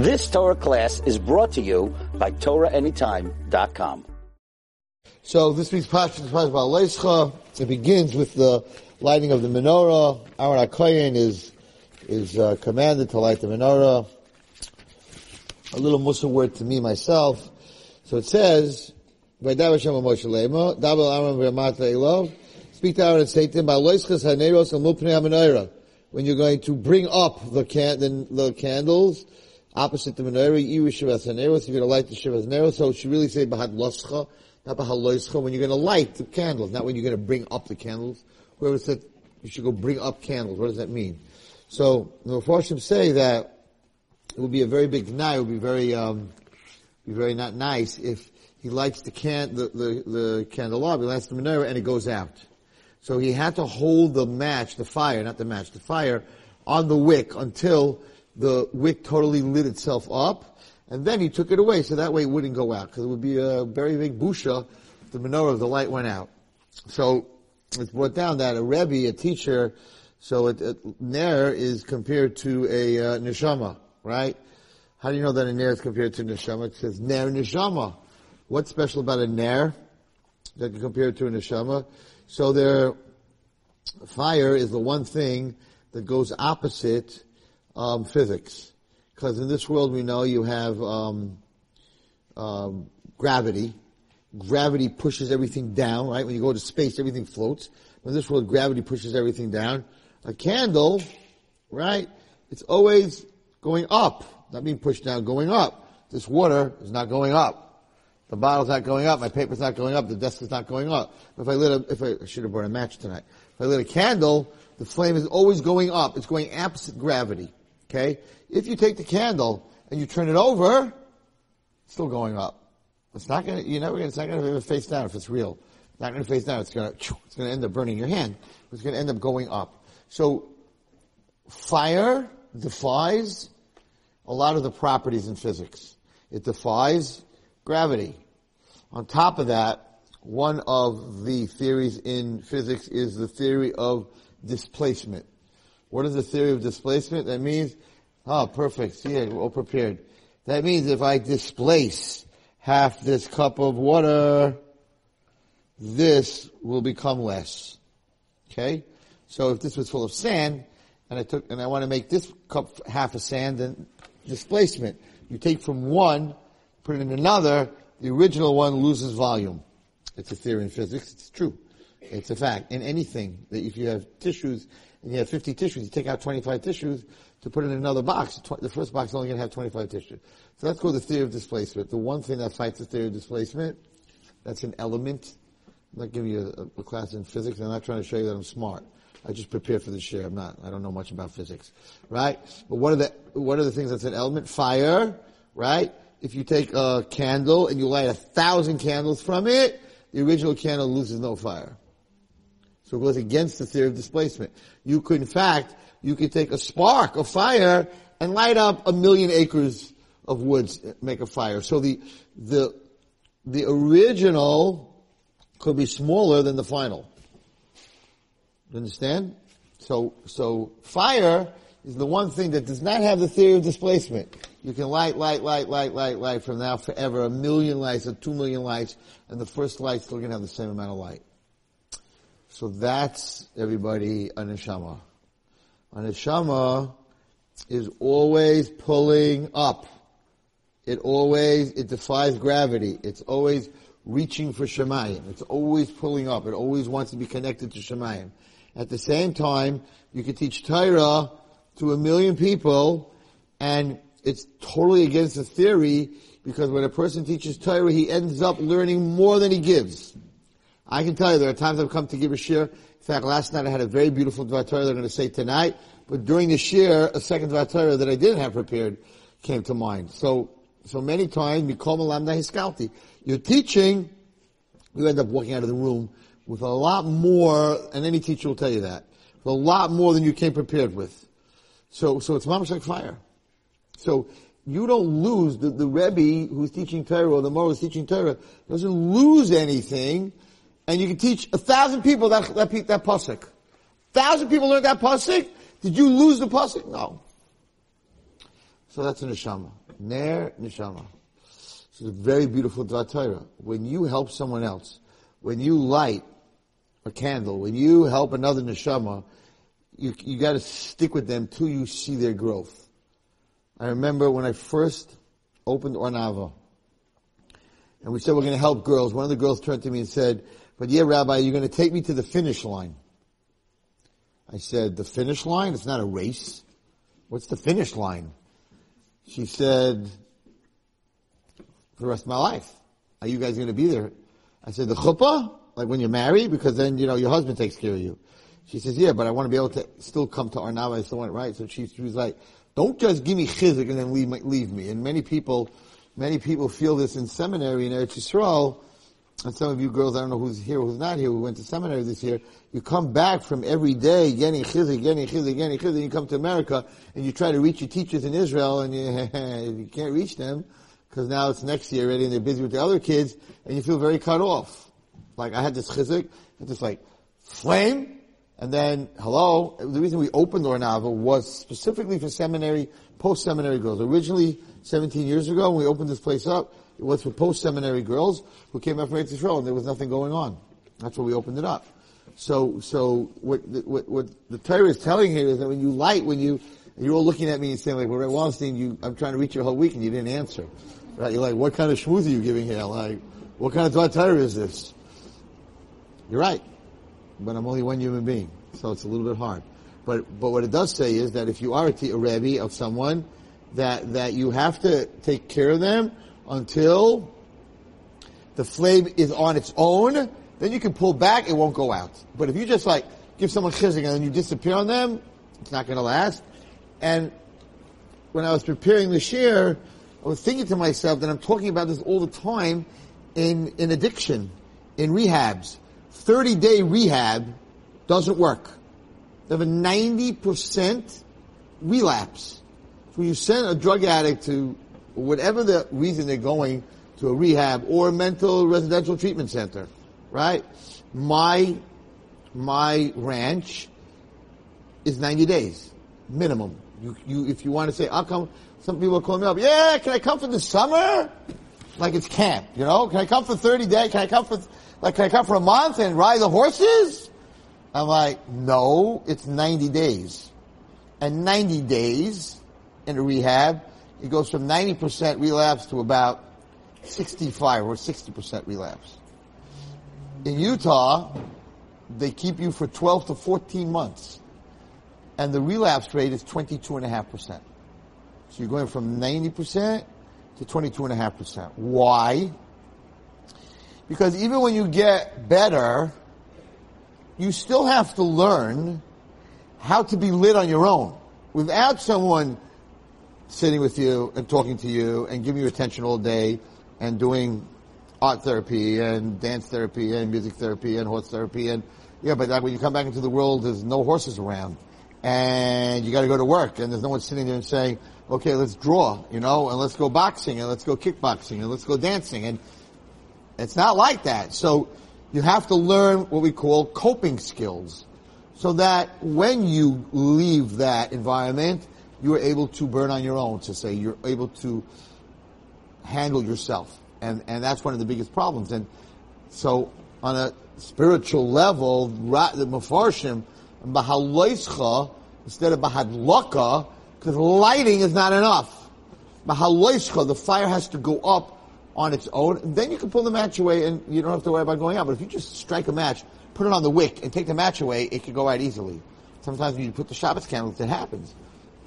This Torah class is brought to you by TorahAnytime.com. So this week's Pasha is about Leischa. It begins with the lighting of the menorah. Aaron HaKoyen is is uh, commanded to light the menorah. A little Musa word to me myself. So it says, Speak to Aaron and say to him, when you're going to bring up the, can, the candles opposite the menorah, Iru Shivas Haneros, you're going to light the Shivas Haneros, so she really say Bahad Loscha, not Bahad Loischa, when you're going to light the candles, not when you're going to bring up the candles. Whoever said you should go bring up candles, what does that mean? So, the Mepharshim say that it would be a very big night, it would be very, um, be very not nice if he lights the can, the, the, the candelabra, lights the menorah, and it goes out. So he had to hold the match, the fire, not the match, the fire, on the wick until the wick totally lit itself up, and then he took it away so that way it wouldn't go out, because it would be a very big busha the menorah, the light went out. So it's brought down that a rebbe, a teacher, so it, it, ner is compared to a uh, neshama, right? How do you know that a ner is compared to a neshama? It says ner neshama. What's special about a ner that can compare to a neshama? So their fire is the one thing that goes opposite um, physics. Because in this world we know you have um, um, gravity. Gravity pushes everything down, right? When you go to space, everything floats. In this world, gravity pushes everything down. A candle, right? It's always going up, not being pushed down, going up. This water is not going up. The bottle's not going up. My paper's not going up. The desk is not going up. If I lit a, if I, I should have brought a match tonight. If I lit a candle, the flame is always going up. It's going opposite gravity. Okay? If you take the candle and you turn it over, it's still going up. It's not gonna, you're never gonna, it's not gonna face down if it's real. It's not gonna face down. It's gonna, it's gonna end up burning your hand. It's gonna end up going up. So, fire defies a lot of the properties in physics. It defies gravity. On top of that, one of the theories in physics is the theory of displacement. What is the theory of displacement? That means, oh, perfect. See, we're all prepared. That means if I displace half this cup of water, this will become less. Okay? So if this was full of sand, and I took, and I want to make this cup half a sand, then displacement. You take from one, put it in another, the original one loses volume. It's a theory in physics. It's true. It's a fact. In anything, that if you have tissues and you have 50 tissues, you take out 25 tissues to put in another box. The first box is only going to have 25 tissues. So that's called the theory of displacement. The one thing that fights the theory of displacement, that's an element. I'm not giving you a, a class in physics. I'm not trying to show you that I'm smart. I just prepare for the share. I'm not. I don't know much about physics, right? But what are the what are the things that's an element? Fire, right? if you take a candle and you light a thousand candles from it, the original candle loses no fire. So it goes against the theory of displacement. You could, in fact, you could take a spark of fire and light up a million acres of woods, make a fire. So the, the, the original could be smaller than the final. You understand? So, so fire is the one thing that does not have the theory of displacement. You can light, light, light, light, light, light from now forever, a million lights or two million lights, and the first light's still gonna have the same amount of light. So that's, everybody, a neshama. A neshama is always pulling up. It always, it defies gravity. It's always reaching for Shemayim. It's always pulling up. It always wants to be connected to Shemayim. At the same time, you can teach Torah to a million people, and it's totally against the theory because when a person teaches Torah, he ends up learning more than he gives. I can tell you, there are times I've come to give a shir. In fact, last night I had a very beautiful Dvar Torah that I'm going to say tonight. But during the shir, a second Dvar Torah that I didn't have prepared came to mind. So, so many times, Mikol Malamda Hiskalti. You're teaching, you end up walking out of the room with a lot more, and any teacher will tell you that, with a lot more than you came prepared with. So, so it's mamash like fire. So you don't lose the, the Rebbe who's teaching Torah or the Mor who's teaching Torah doesn't lose anything, and you can teach a thousand people that that that pasuk. Thousand people learned that pasuk. Did you lose the pasuk? No. So that's a neshama. Ner neshama. This is a very beautiful Torah. When you help someone else, when you light a candle, when you help another neshama, you, you gotta stick with them till you see their growth. I remember when I first opened Ohr Naava, and we said we're gonna help girls, one of the girls turned to me and said, but yeah, Rabbi, you're gonna take me to the finish line. I said, the finish line? It's not a race. What's the finish line? She said, for the rest of my life. Are you guys going to be there? I said, the chuppah? Like when you're married? Because then, you know, your husband takes care of you. She says, yeah, but I want to be able to still come to Ohr Naava. I still want it right. So she, she was like, don't just give me chizik and then leave, leave me. And many people, many people feel this in seminary in Eretz Yisrael, and some of you girls, I don't know who's here, who's not here, who went to seminary this year, you come back from every day getting chizik, getting chizik, getting chizik, you come to America and you try to reach your teachers in Israel and you, you can't reach them because now it's next year already and they're busy with the other kids and you feel very cut off. Like I had this chizik, just like flame, and then hello. The reason we opened Ohr Naava was specifically for seminary, post-seminary girls. Originally, 17 years ago, when we opened this place up, it was for post-seminary girls who came out from Eretz Yisrael and there was nothing going on. That's why we opened it up. So, so what, what, what the Torah is telling here is that when you light, when you, you're all looking at me and saying like, well, Ray Wallerstein, you, I'm trying to reach your whole week and you didn't answer. Right? You're like, what kind of schmooze are you giving here? Like, what kind of Torah is this? You're right. But I'm only one human being. So it's a little bit hard. But, but what it does say is that if you are a, t- a Rebbe of someone, that, that you have to take care of them until the flame is on its own, then you can pull back, it won't go out. But if you just like give someone chizik and then you disappear on them, it's not going to last. And when I was preparing the share, I was thinking to myself that I'm talking about this all the time in, in addiction, in rehabs. 30 day rehab doesn't work. They have a 90% relapse. So you send a drug addict to whatever the reason they're going to a rehab or a mental residential treatment center, right? My, my ranch is 90 days, minimum. You, you, if you want to say, I'll come, some people calling me up, yeah, can I come for the summer? Like it's camp, you know? Can I come for 30 days? Can I come for, like, can I come for a month and ride the horses? I'm like, no, it's 90 days. And 90 days in a rehab it goes from 90% relapse to about 65 or 60% relapse. In Utah, they keep you for 12 to 14 months. And the relapse rate is 22.5%. So you're going from 90% to 22.5%. Why? Because even when you get better, you still have to learn how to be lit on your own. Without someone sitting with you and talking to you and giving you attention all day and doing art therapy and dance therapy and music therapy and horse therapy and yeah, but like when you come back into the world, there's no horses around and you got to go to work and there's no one sitting there and saying, okay, let's draw, you know, and let's go boxing and let's go kickboxing and let's go dancing and it's not like that. So you have to learn what we call coping skills so that when you leave that environment, you are able to burn on your own, to say you're able to handle yourself. And, and that's one of the biggest problems. And so on a spiritual level, the Mefarshim, Bahaloischa, instead of Bahadlaka, because lighting is not enough. Bahaloischa, the fire has to go up on its own, then you can pull the match away and you don't have to worry about going out. But if you just strike a match, put it on the wick, and take the match away, it can go out easily. Sometimes when you put the Shabbos candles, it happens.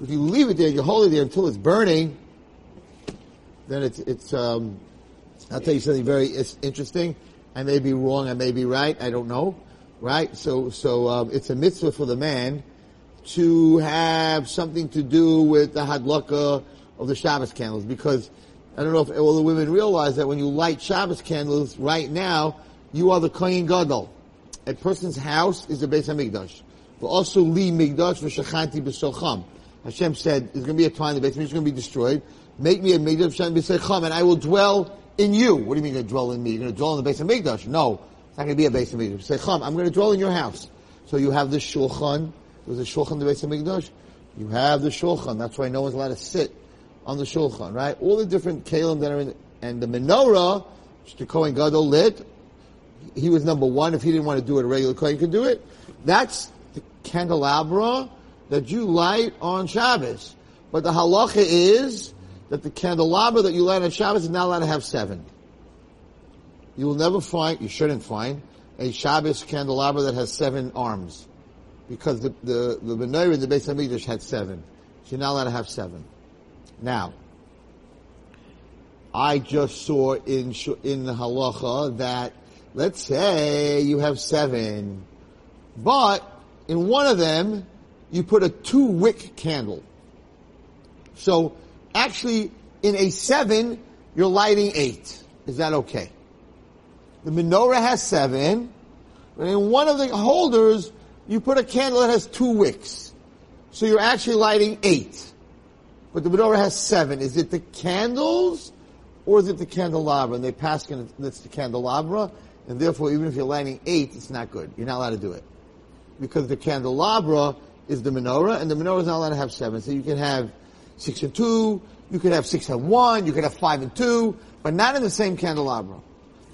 If you leave it there, you hold it there until it's burning, then it's, it's, um, I'll tell you something very interesting. I may be wrong, I may be right, I don't know. Right? So, so, um, it's a mitzvah for the man to have something to do with the hadlaka of the Shabbos candles because I don't know if all the women realize that when you light Shabbos candles right now, you are the Kohen Gadol. A person's house is the Beis Hamikdash. But also li migdash v'shachanti b'socham. Hashem said, there's going to be a time the Beit is going to be destroyed. Make me a Mikdash Hashem b'seicham, and I will dwell in you. What do you mean going to dwell in me? You're going to dwell in the base of Mikdash? No. It's not going to be a of Mikdash. Seicham, I'm going to dwell in your house. So you have the Shulchan. There's a Shulchan the base of Mikdash. You have the Shulchan. That's why no one's allowed to sit on the shulchan, right? All the different kalim that are in, and the menorah, which the Kohen Gadol lit, he was number one. If he didn't want to do it, a regular Kohen could do it. That's the candelabra that you light on Shabbos. But the halacha is that the candelabra that you light on Shabbos is not allowed to have seven. You will never find, you shouldn't find, a Shabbos candelabra that has seven arms. Because the, the, the menorah in the Beis HaMikdash had seven. So you're not allowed to have seven. Now, I just saw in, in the halacha that, let's say you have seven, but in one of them, you put a two wick candle. So, actually, in a seven, you're lighting eight. Is that okay? The menorah has seven, but in one of the holders, you put a candle that has two wicks. So you're actually lighting eight. But the menorah has seven. Is it the candles or is it the candelabra? And they pass and it's the candelabra, and therefore even if you're lighting eight, it's not good. You're not allowed to do it. Because the candelabra is the menorah, and the menorah is not allowed to have seven. So you can have six and two, you could have six and one, you could have five and two, but not in the same candelabra.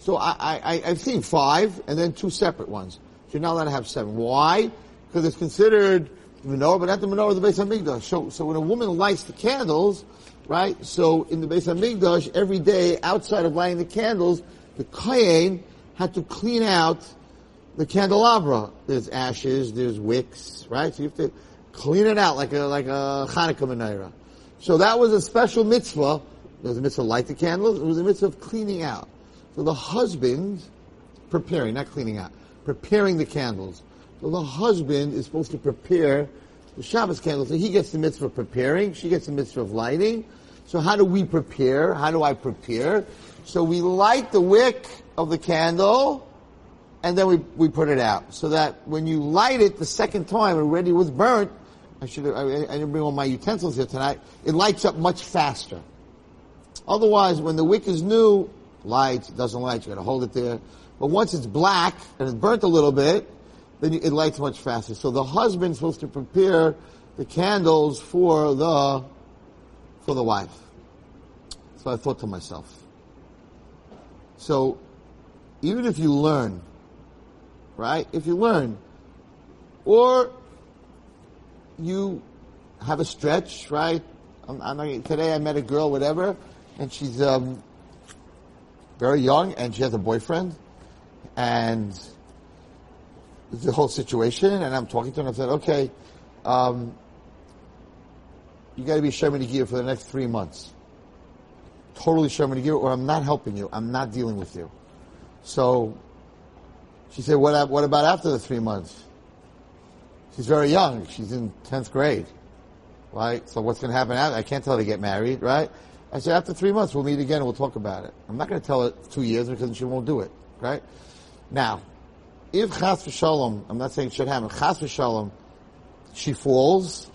So I, I, I've seen five and then two separate ones. So you're not allowed to have seven. Why? Because it's considered menorah, but not the menorah of the Beis Hamikdash. So, so when a woman lights the candles, right? So in the base Beis Hamikdash, every day outside of lighting the candles, the kohen had to clean out the candelabra. There's ashes, there's wicks, right? So you have to clean it out like a like a Hanukkah menorah. So that was a special mitzvah. There was a mitzvah light the candles. It was a mitzvah of cleaning out. So the husband preparing, not cleaning out, preparing the candles. So the husband is supposed to prepare the Shabbos candles. So he gets the mitzvah of preparing, she gets the mitzvah of lighting. So how do we prepare? How do I prepare? So we light the wick of the candle, and then we, we put it out. So that when you light it the second time, already was burnt, I should I, I didn't bring all my utensils here tonight, it lights up much faster. Otherwise, when the wick is new, lights, doesn't light, you gotta hold it there. But once it's black and it's burnt a little bit, then it lights much faster. So the husband's supposed to prepare the candles for the, for the wife. So I thought to myself. So, even if you learn, right? If you learn, or you have a stretch, right? I'm, I'm, today I met a girl, whatever, and she's um, very young, and she has a boyfriend, and the whole situation, and I'm talking to her, and I said, okay, um, you got to be shomer negiah for the next three months. Totally shomer negiah, or I'm not helping you. I'm not dealing with you. So she said, what, what about after the three months? She's very young. She's in 10th grade. Right? So what's going to happen after? I can't tell her to get married, right? I said, after three months, we'll meet again and we'll talk about it. I'm not going to tell her two years because she won't do it, right? Now, if chas v'shalom, I'm not saying it should happen, chas v'shalom, she falls,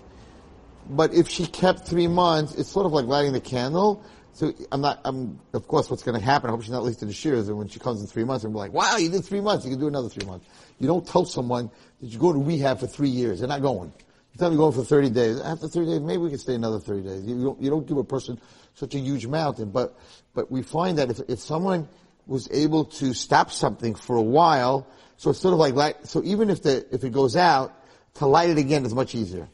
but if she kept three months, it's sort of like lighting the candle. So I'm not, I'm, of course what's going to happen, I hope she's not listening to the shears, and when she comes in three months, and be like, wow, you did three months, you can do another three months. You don't tell someone that you go to rehab for three years. They're not going. You tell them you're going for 30 days. After 30 days, maybe we can stay another 30 days. You don't, you don't give a person such a huge mountain, but, but we find that if, if someone was able to stop something for a while, so it's sort of like light, so even if the, if it goes out, to light it again is much easier.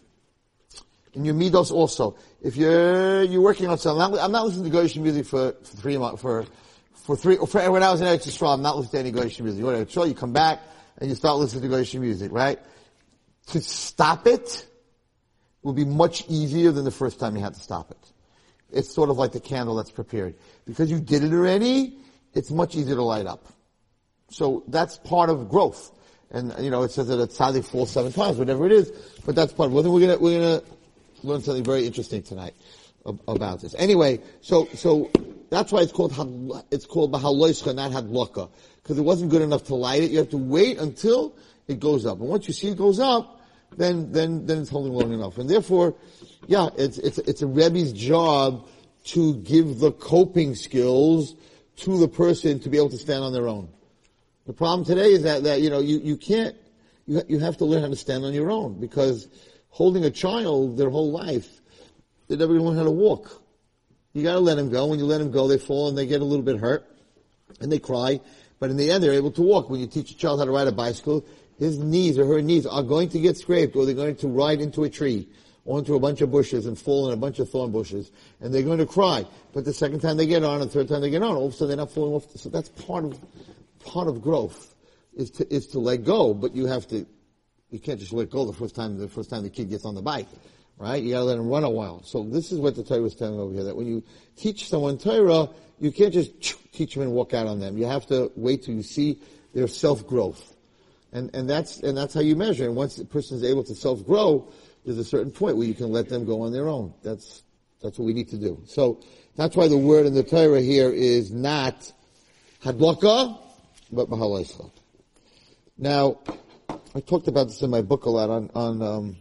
In your midos also. If you're, you're working on something, I'm not, listening to Goyish music for, for three months, for, for three, for, when I was in Eretz Yisrael, I'm not listening to any Goyish music. You want to you come back and you start listening to Goyish music, right? To stop it will be much easier than the first time you had to stop it. It's sort of like the candle that's prepared. Because you did it already, it's much easier to light up. So that's part of growth. And, you know, it says that a tzaddik falls seven times, whatever it is, but that's part of it. We're gonna, we're gonna learn something very interesting tonight about this. Anyway, so, so, that's why it's called, it's called Bahaloischa, not Hadlaka. Because it wasn't good enough to light it. You have to wait until it goes up. And once you see it goes up, then, then, then it's holding long enough. And therefore, yeah, it's, it's, it's a Rebbe's job to give the coping skills to the person to be able to stand on their own. The problem today is that, that you know, you, you can't, you, you have to learn how to stand on your own because holding a child their whole life, they're never learn how to walk. You gotta let them go. When you let them go, they fall and they get a little bit hurt and they cry. But in the end, they're able to walk. When you teach a child how to ride a bicycle, his knees or her knees are going to get scraped or they're going to ride into a tree or into a bunch of bushes and fall in a bunch of thorn bushes and they're going to cry. But the second time they get on and the third time they get on, all of a sudden they're not falling off. So that's part of, part of growth is to, is to let go, but you have to, you can't just let go the first time, the first time the kid gets on the bike. Right? You gotta let him run a while. So this is what the Torah is telling over here, that when you teach someone Torah, you can't just teach them and walk out on them. You have to wait till you see their self-growth. And, and that's, and that's how you measure. And once the person is able to self-grow, there's a certain point where you can let them go on their own. That's, that's what we need to do. So, that's why the word in the Torah here is not hadlaka, but mahalaischa. Now, I talked about this in my book a lot on, on, um,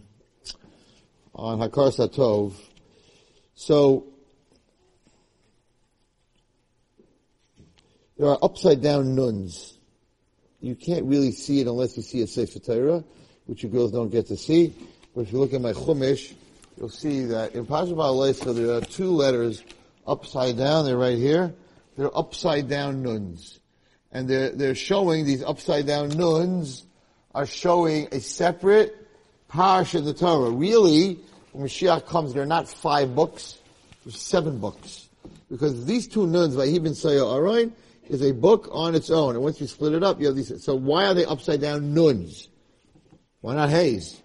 on Hakar Satov. So, there are upside down nuns. You can't really see it unless you see a Sefer Torah, which you girls don't get to see. But if you look at my Chumash, you'll see that in Pasha Ba'aleska there are two letters upside down. They're right here. They're upside down nuns. And they're, they're showing, these upside down nuns are showing a separate parish in the Torah. Really, when Mashiach comes, there are not five books, there's seven books. Because these two nuns, Vahib Saya Arain, is a book on its own. And once you split it up, you have these, so why are they upside down nuns? Why not Hayes?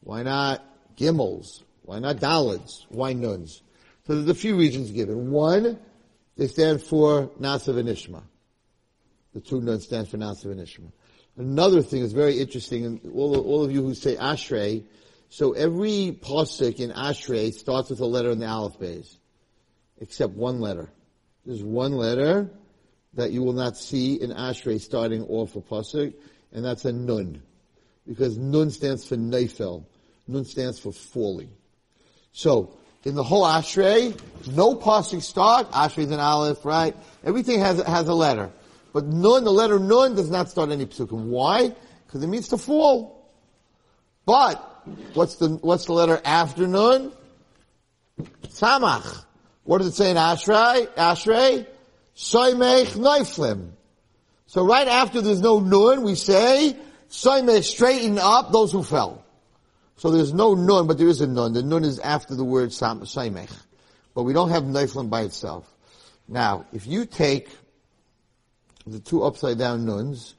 Why not Gimels? Why not Dalids? Why nuns? So there's a few reasons given. One, they stand for Nasav and Ishma. The two nuns stand for Nasav and Ishma. Another thing is very interesting, and all, all of you who say Ashrei, so every pasuk in Ashrei starts with a letter in the Aleph base, except one letter. There's one letter that you will not see in Ashrei starting off a pasuk, and that's a Nun, because Nun stands for Neifel. Nun stands for falling. So in the whole Ashrei, no pasuk start. Ashrei is an Aleph, right? Everything has has a letter. But nun, the letter nun does not start any psukim. Why? Because it means to fall. But, what's the, what's the letter after nun? Samach. What does it say in Ashrei? Ashrei? Soimech Neiflim. So right after there's no nun, we say, Soimech, straighten up those who fell. So there's no nun, but there is a nun. The nun is after the word Soimech. But we don't have Neiflim by itself. Now, if you take the two upside down nuns,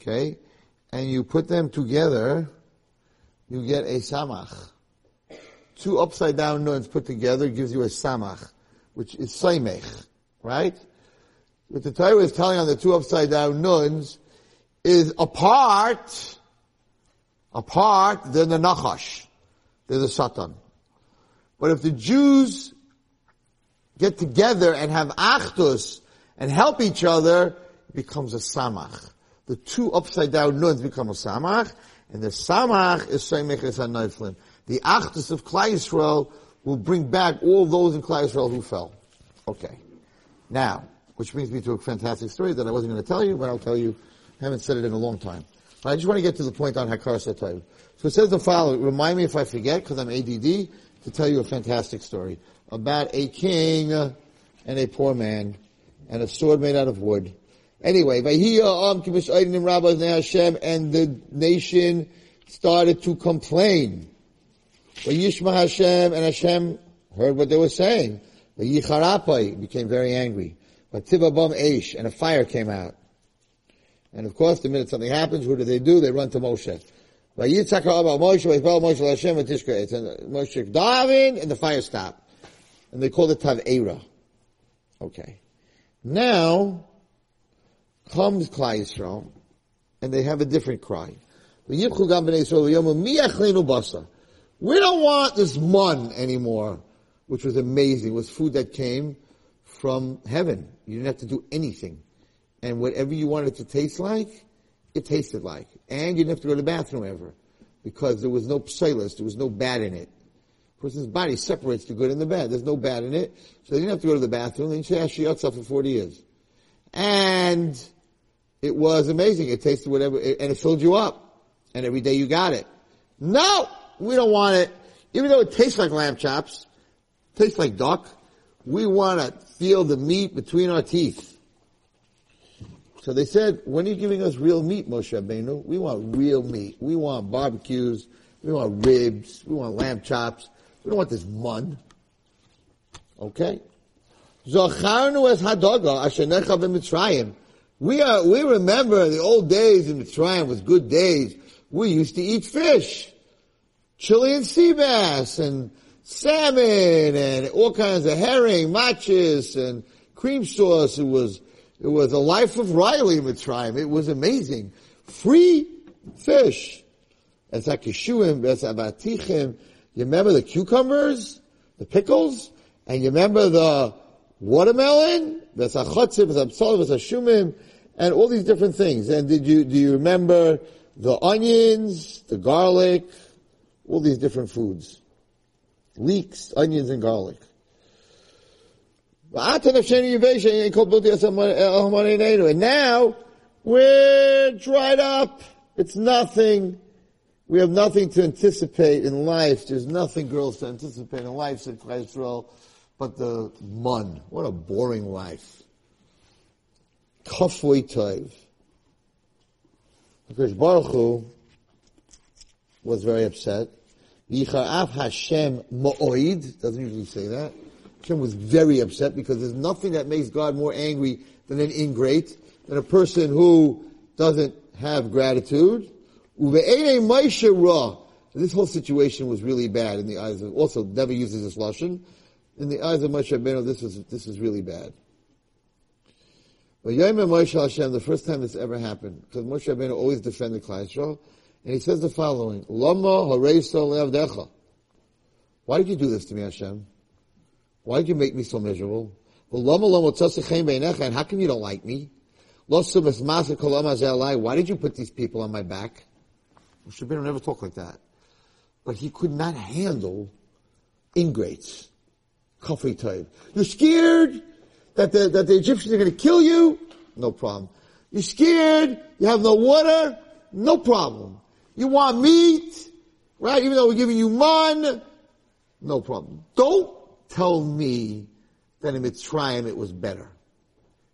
okay, and you put them together, you get a samach. Two upside down nuns put together gives you a samach, which is saimech, right? What the Torah is telling on the two upside down nuns is apart, apart, they're the nachash. They're the satan. But if the Jews get together and have achdus and help each other, becomes a samach. The two upside down nuns become a samach, and the samach is Shemech and The achdus of Klal Yisrael will bring back all those in Klai who fell. Okay. Now, which brings me to a fantastic story that I wasn't going to tell you, but I'll tell you. I haven't said it in a long time. I just want to get to the point on Hakar. So it says the following, remind me if I forget, because I'm ADD, to tell you a fantastic story about a king and a poor man and a sword made out of wood. Anyway, and the nation started to complain. Yishma Hashem and Hashem heard what they were saying. Yicharapai became very angry. But Tivabam Aish and a fire came out. And of course, the minute something happens, what do they do? They run to Moshe. Vayitzak Moshe, Moshe Hashem, and Moshe Davin, and the fire stopped. And they called it Tav'era. Okay. Now comes Klal Yisrael, and they have a different cry. We don't want this mun anymore, which was amazing. It was food that came from heaven. You didn't have to do anything. And whatever you wanted to taste like, it tasted like. And you didn't have to go to the bathroom ever. Because there was no psilis, there was no bad in it person's body separates the good and the bad. There's no bad in it. So they didn't have to go to the bathroom. They didn't say Ashiyotza for 40 years. And it was amazing. It tasted whatever, and it filled you up. And every day you got it. No! We don't want it. Even though it tastes like lamb chops, tastes like duck, We want to feel the meat between our teeth. So they said, when are you giving us real meat, Moshe Rabbeinu? We want real meat. We want barbecues. We want ribs. We want lamb chops. We don't want this mun. Okay? Zocharnu es hadoga ashenecha b'mitzrayim. We are, we remember the old days in Mitzrayim was good days. We used to eat fish. Chilean sea bass and salmon and all kinds of herring, machis and cream sauce. It was, it was a life of Riley in Mitzrayim. It was amazing. Free fish. Like Yeshuim, it's abatichim. You remember the cucumbers, the pickles, and you remember the watermelon, and all these different things. And did you, do you remember the onions, the garlic, all these different foods? Leeks, onions, and garlic. And now, we're dried up. It's nothing. We have nothing to anticipate in life. There's nothing, girls, to anticipate in life, said Israel, but the mun. What a boring life. Kafui Toiv. Because Baruch Hu was very upset. Yicharav Hashem Ma'oid, doesn't usually say that. Hashem was very upset because there's nothing that makes God more angry than an ingrate, than a person who doesn't have gratitude. This whole situation was really bad in the eyes of, also never uses this lashon. In the eyes of Moshe Rabbeinu, this was, this is really bad. But Yom Moshe Hashem, the first time this ever happened, because Moshe Rabbeinu always defended Klal Yisrael, and he says the following. Why did you do this to me, Hashem? Why did you make me so miserable? And how come you don't like me? Why did you put these people on my back? Rabbeinu never talked like that. But he could not handle ingrates. Kafri type. You're scared? that the, that the Egyptians are going to kill you? No problem. You're scared? You have no water? No problem. You want meat? Right? Even though we're giving you man? No problem. Don't tell me that in Mitzrayim it was better.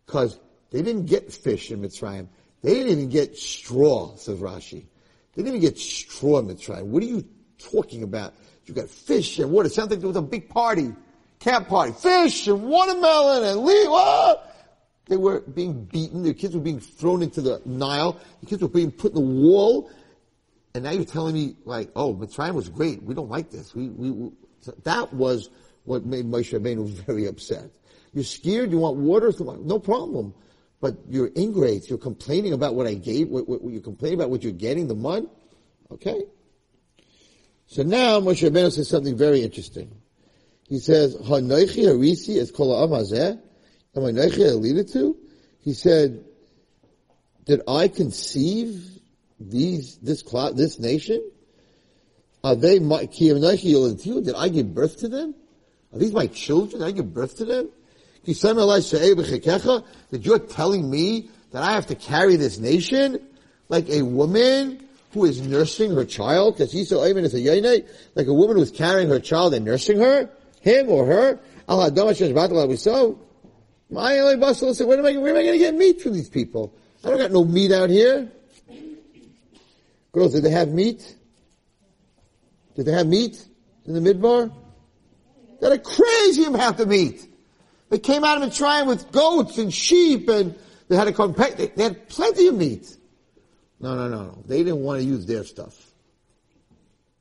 Cause they didn't get fish in Mitzrayim. They didn't even get straw, says Rashi. They didn't even get straw in Mitzrayim. What are you talking about? You got fish and water. Sounds like there was a big party camp party. Fish and watermelon and leaf. Oh! They were being beaten. Their kids were being thrown into the Nile. The kids were being put in the wall. And now you're telling me, like, oh, Mitzrayim was great. We don't like this. We, we, we so that was what made Moshe Rabbeinu very upset. You're scared. You want water. No problem. But you're ingrates. You're complaining about what I gave. What, what, you're complaining about what you're getting, the mud. Okay. So now Moshe Rabbeinu says something very interesting. He says, Hanoichi Harisi is Kol Amazeh. Am I Noichi to? He said, did I conceive these, this cloud, this nation? Are they my, did I give birth to them? Are these my children? Did I give birth to them? That you're telling me that I have to carry this nation like a woman who is nursing her child, because he's so as a yainite, like a woman who's carrying her child and nursing her him or her, al hadama we saw. My only bustle said, where am I, where am I going to get meat from these people? I don't got no meat out here. Girls, did they have meat? Did they have meat in the midbar? Had a crazy amount of meat. They came out of Mitzrayim with goats and sheep and they had a compact, they had plenty of meat. No, no, no, no. They didn't want to use their stuff.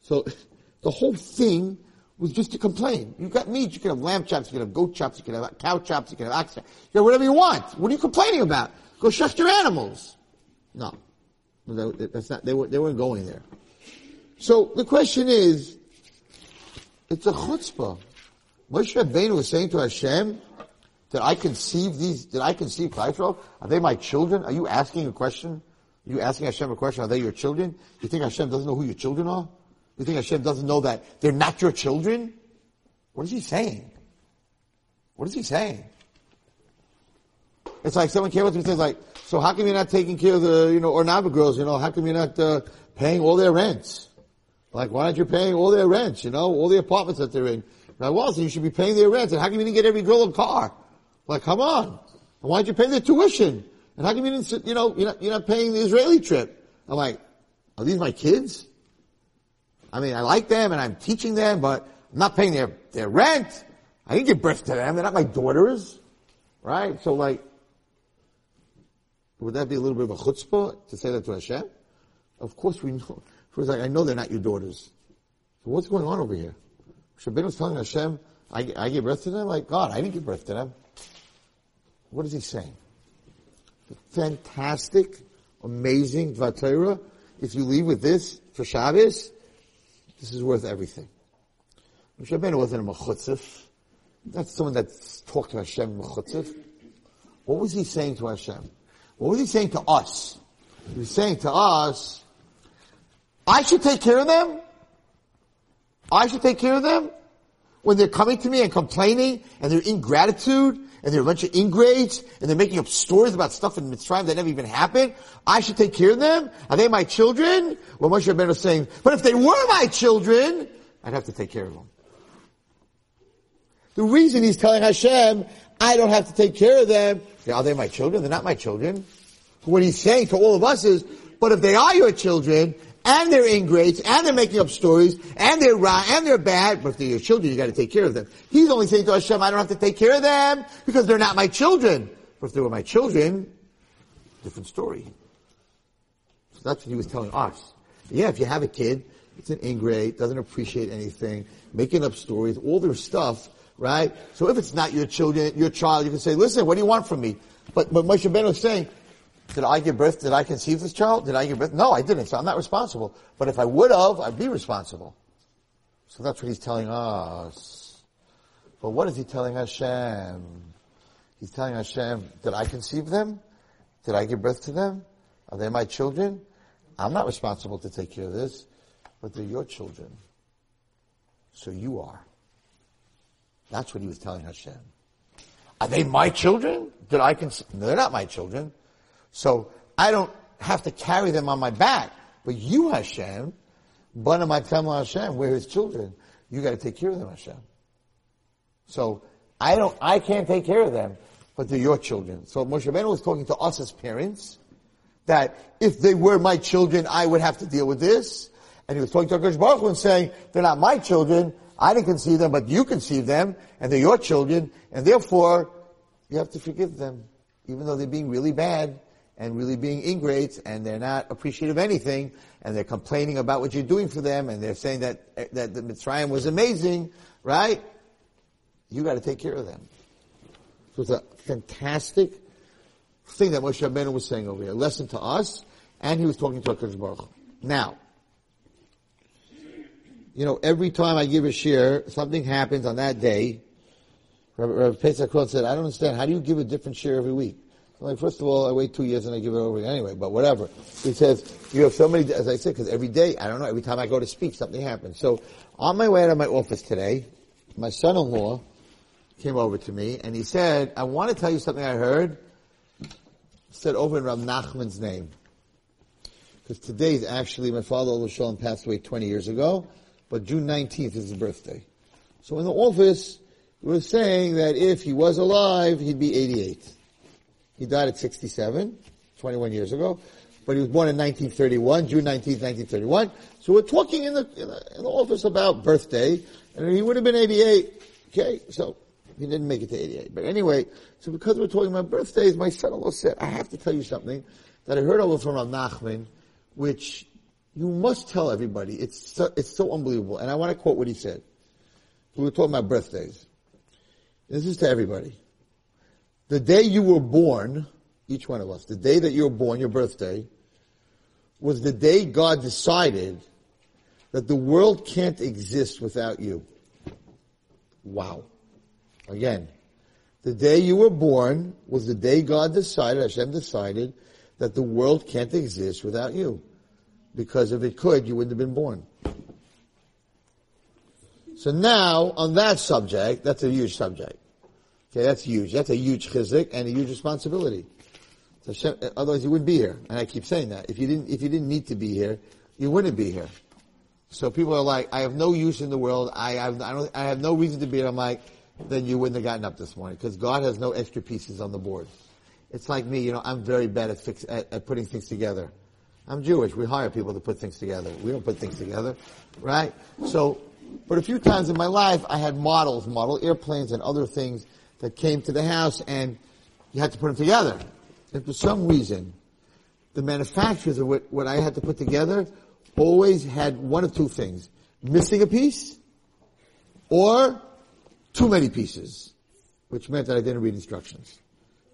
So the whole thing was just to complain. You've got meat, you can have lamb chops, you can have goat chops, you can have cow chops, you can have ox chops, you can have whatever you want. What are you complaining about? Go shecht your animals. No. That's not, they, were, they weren't going there. So the question is, it's a chutzpah. Moshe Rabbeinu was saying to Hashem, did I conceive these, did I conceive Klaishro? Are they my children? Are you asking a question? Are you asking Hashem a question? Are they your children? You think Hashem doesn't know who your children are? You think Hashem doesn't know that they're not your children? What is he saying? What is he saying? It's like someone came up to me and says like, so how come you're not taking care of the, you know, Ohr Naava girls, you know, how come you're not, uh, paying all their rents? Like, why aren't you paying all their rents, you know, all the apartments that they're in? Rabbi Wallerstein, you should be paying their rent. And how come you didn't get every girl a car? Like, come on. And why'd you pay their tuition? And how come you didn't, you know, you're not, you're not paying the Israeli trip? I'm like, are these my kids? I mean, I like them and I'm teaching them, but I'm not paying their, their rent. I didn't give birth to them. They're not my daughters. Right? So like, would that be a little bit of a chutzpah to say that to Hashem? Of course we know. First, like, I know they're not your daughters. So what's going on over here? Shabbat was telling Hashem, I, I gave birth to them? Like, God, I didn't give birth to them. What is he saying? Fantastic, amazing Vatera. If you leave with this for Shabbos, this is worth everything. Rabbeinu wasn't a mechutzif. That's someone that's talked to Hashem mechutzif. What was he saying to Hashem? What was he saying to us? He was saying to us, I should take care of them? I should take care of them? When they're coming to me and complaining and they're ingratitude and they're a bunch of ingrates and they're making up stories about stuff in Mitzrayim that never even happened, I should take care of them? Are they my children? Well, Moshe Rabbeinu was saying, but if they were my children, I'd have to take care of them. The reason he's telling Hashem, I don't have to take care of them, are they my children? They're not my children. What he's saying to all of us is, but if they are your children, and they're ingrates, and they're making up stories, and they're wrong, and they're bad, but if they're your children, you gotta take care of them. He's only saying to Hashem, I don't have to take care of them, because they're not my children. But if they were my children, different story. So that's what he was telling us. Yeah, if you have a kid, it's an ingrate, doesn't appreciate anything, making up stories, all their stuff, right? So if it's not your children, your child, you can say, listen, what do you want from me? But, but Moshe Ben was saying, did I give birth? Did I conceive this child? Did I give birth? No, I didn't. So I'm not responsible. But if I would have, I'd be responsible. So that's what he's telling us. But what is he telling Hashem? He's telling Hashem, did I conceive them? Did I give birth to them? Are they my children? I'm not responsible to take care of this, but they're your children. So you are. That's what he was telling Hashem. Are they my children? Did I cons- no, they're not my children. So I don't have to carry them on my back. But you, Hashem, Bana Matam Hashem, we're his children. You gotta take care of them, Hashem. So I don't, I can't take care of them, but they're your children. So Moshe Rabbeinu was talking to us as parents, that if they were my children, I would have to deal with this. And he was talking to HaKadosh Baruch and saying, they're not my children, I didn't conceive them, but you conceived them, and they're your children, and therefore, you have to forgive them, even though they're being really bad, and really being ingrates, and they're not appreciative of anything, and they're complaining about what you're doing for them, and they're saying that, that the Mitzrayim was amazing, right? You gotta take care of them. So it's a fantastic thing that Moshe Rabbeinu was saying over here. Lesson to us, and he was talking to HaKadosh Baruch. Now, you know, every time I give a share, something happens on that day. Rabbi, Pesach Cohen said, I don't understand. How do you give a different share every week? Like, first of all, I wait two years and I give it over anyway, but whatever. He says, you have so many, as I said, because every day, I don't know, every time I go to speak, something happens. So, on my way out of my office today, my son-in-law came over to me and he said, I want to tell you something I heard, He said over in Rav Nachman's name. Because today is actually, my father, Shalom, passed away 20 years ago but June 19th is his birthday. So in the office, we were saying that if he was alive, he'd be 88. He died at 67, 21 years ago, but he was born in 1931, June 19th, 1931. So we're talking in the, in the, in the office about birthday, and he would have been 88. Okay, so he didn't make it to 88. But anyway, so because we're talking about birthdays, my son-in-law said, I have to tell you something that I heard over from Rav Nachman, which you must tell everybody. It's so, it's so unbelievable. And I want to quote what he said. We were talking about birthdays. This is to everybody. The day you were born, each one of us, the day that you were born, your birthday, was the day God decided that the world can't exist without you. Wow. Again, the day you were born was the day God decided, Hashem decided, that the world can't exist without you because if it could, you wouldn't have been born. So now, on that subject, that's a huge subject. Okay, that's huge. That's a huge chizik and a huge responsibility. So otherwise you wouldn't be here. And I keep saying that. If you didn't, if you didn't need to be here, you wouldn't be here. So people are like, I have no use in the world. I have, I, don't, I have no reason to be here. I'm like, then you wouldn't have gotten up this morning because God has no extra pieces on the board. It's like me, you know, I'm very bad at, fix, at, at putting things together. I'm Jewish. We hire people to put things together. We don't put things together, right? So, but a few times in my life, I had models, model airplanes and other things that came to the house and you had to put them together. And for some reason, the manufacturers of what, what I had to put together always had one of two things. Missing a piece or too many pieces, which meant that I didn't read instructions.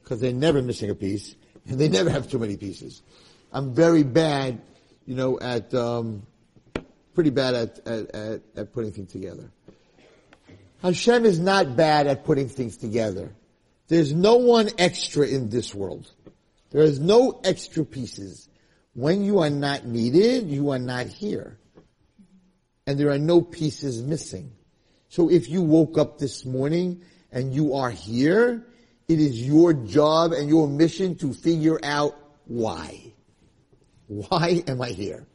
Because they're never missing a piece and they never have too many pieces. I'm very bad, you know, at, um, pretty bad at, at, at, at putting things together. Hashem is not bad at putting things together. There's no one extra in this world. There is no extra pieces. When you are not needed, you are not here. And there are no pieces missing. So if you woke up this morning and you are here, it is your job and your mission to figure out why. Why am I here?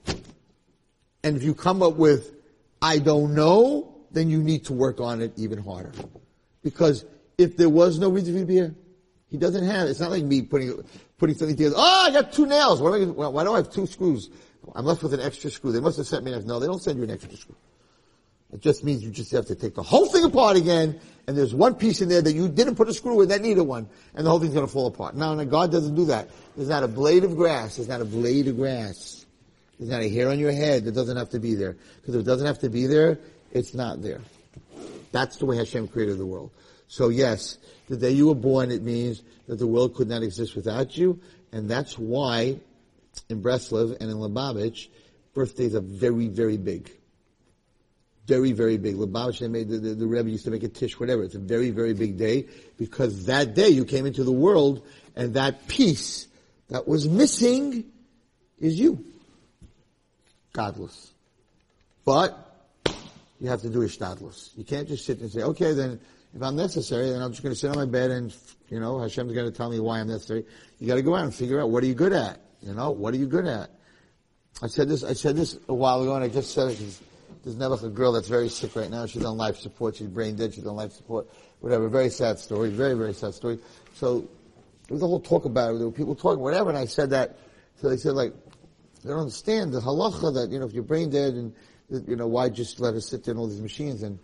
And if you come up with, I don't know, then you need to work on it even harder. Because if there was no reason for you to be here, he doesn't have, it's not like me putting, putting something together. Oh, I got two nails. Why do I, why do I have two screws? I'm left with an extra screw. They must have sent me an No, they don't send you an extra screw. It just means you just have to take the whole thing apart again, and there's one piece in there that you didn't put a screw in that needed one, and the whole thing's gonna fall apart. Now, now God doesn't do that. There's not a blade of grass. There's not a blade of grass. There's not a hair on your head that doesn't have to be there. Because if it doesn't have to be there, it's not there. That's the way Hashem created the world. So yes, the day you were born, it means that the world could not exist without you, and that's why in Breslov and in Lubavitch, birthdays are very, very big. Very, very big. Lubavitch, they made, the, the, the Rebbe used to make a tish, whatever. It's a very, very big day because that day you came into the world and that piece that was missing is you. Godless. But you have to do ishtadlus. You can't just sit and say, okay, then if I'm necessary, then I'm just going to sit on my bed and, you know, Hashem's going to tell me why I'm necessary. You got to go out and figure out what are you good at. You know, what are you good at? I said this. I said this a while ago, and I just said it because there's never a girl that's very sick right now. She's on life support. She's brain dead. She's on life support. Whatever. Very sad story. Very very sad story. So there was a whole talk about it. There were people talking whatever, and I said that. So they said like they don't understand the halacha that you know if you're brain dead and you know why just let us sit there in all these machines and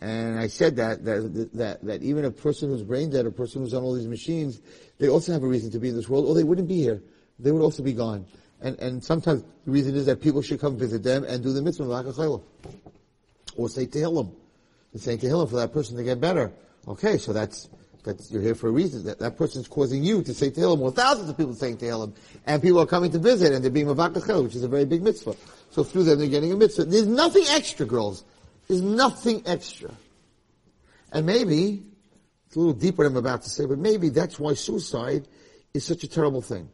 and I said that, that, that, that even a person who's brain dead, a person who's on all these machines, they also have a reason to be in this world, or they wouldn't be here. They would also be gone. And, and sometimes the reason is that people should come visit them and do the mitzvah, or say Tehillim. And say Tehillim for that person to get better. Okay, so that's, that's, you're here for a reason. That, that person's causing you to say Tehillim, or thousands of people saying Tehillim. And people are coming to visit and they're being Mavakachel, which is a very big mitzvah. So through them they're getting a mitzvah. There's nothing extra, girls. There's nothing extra. And maybe, it's a little deeper than I'm about to say, but maybe that's why suicide is such a terrible thing.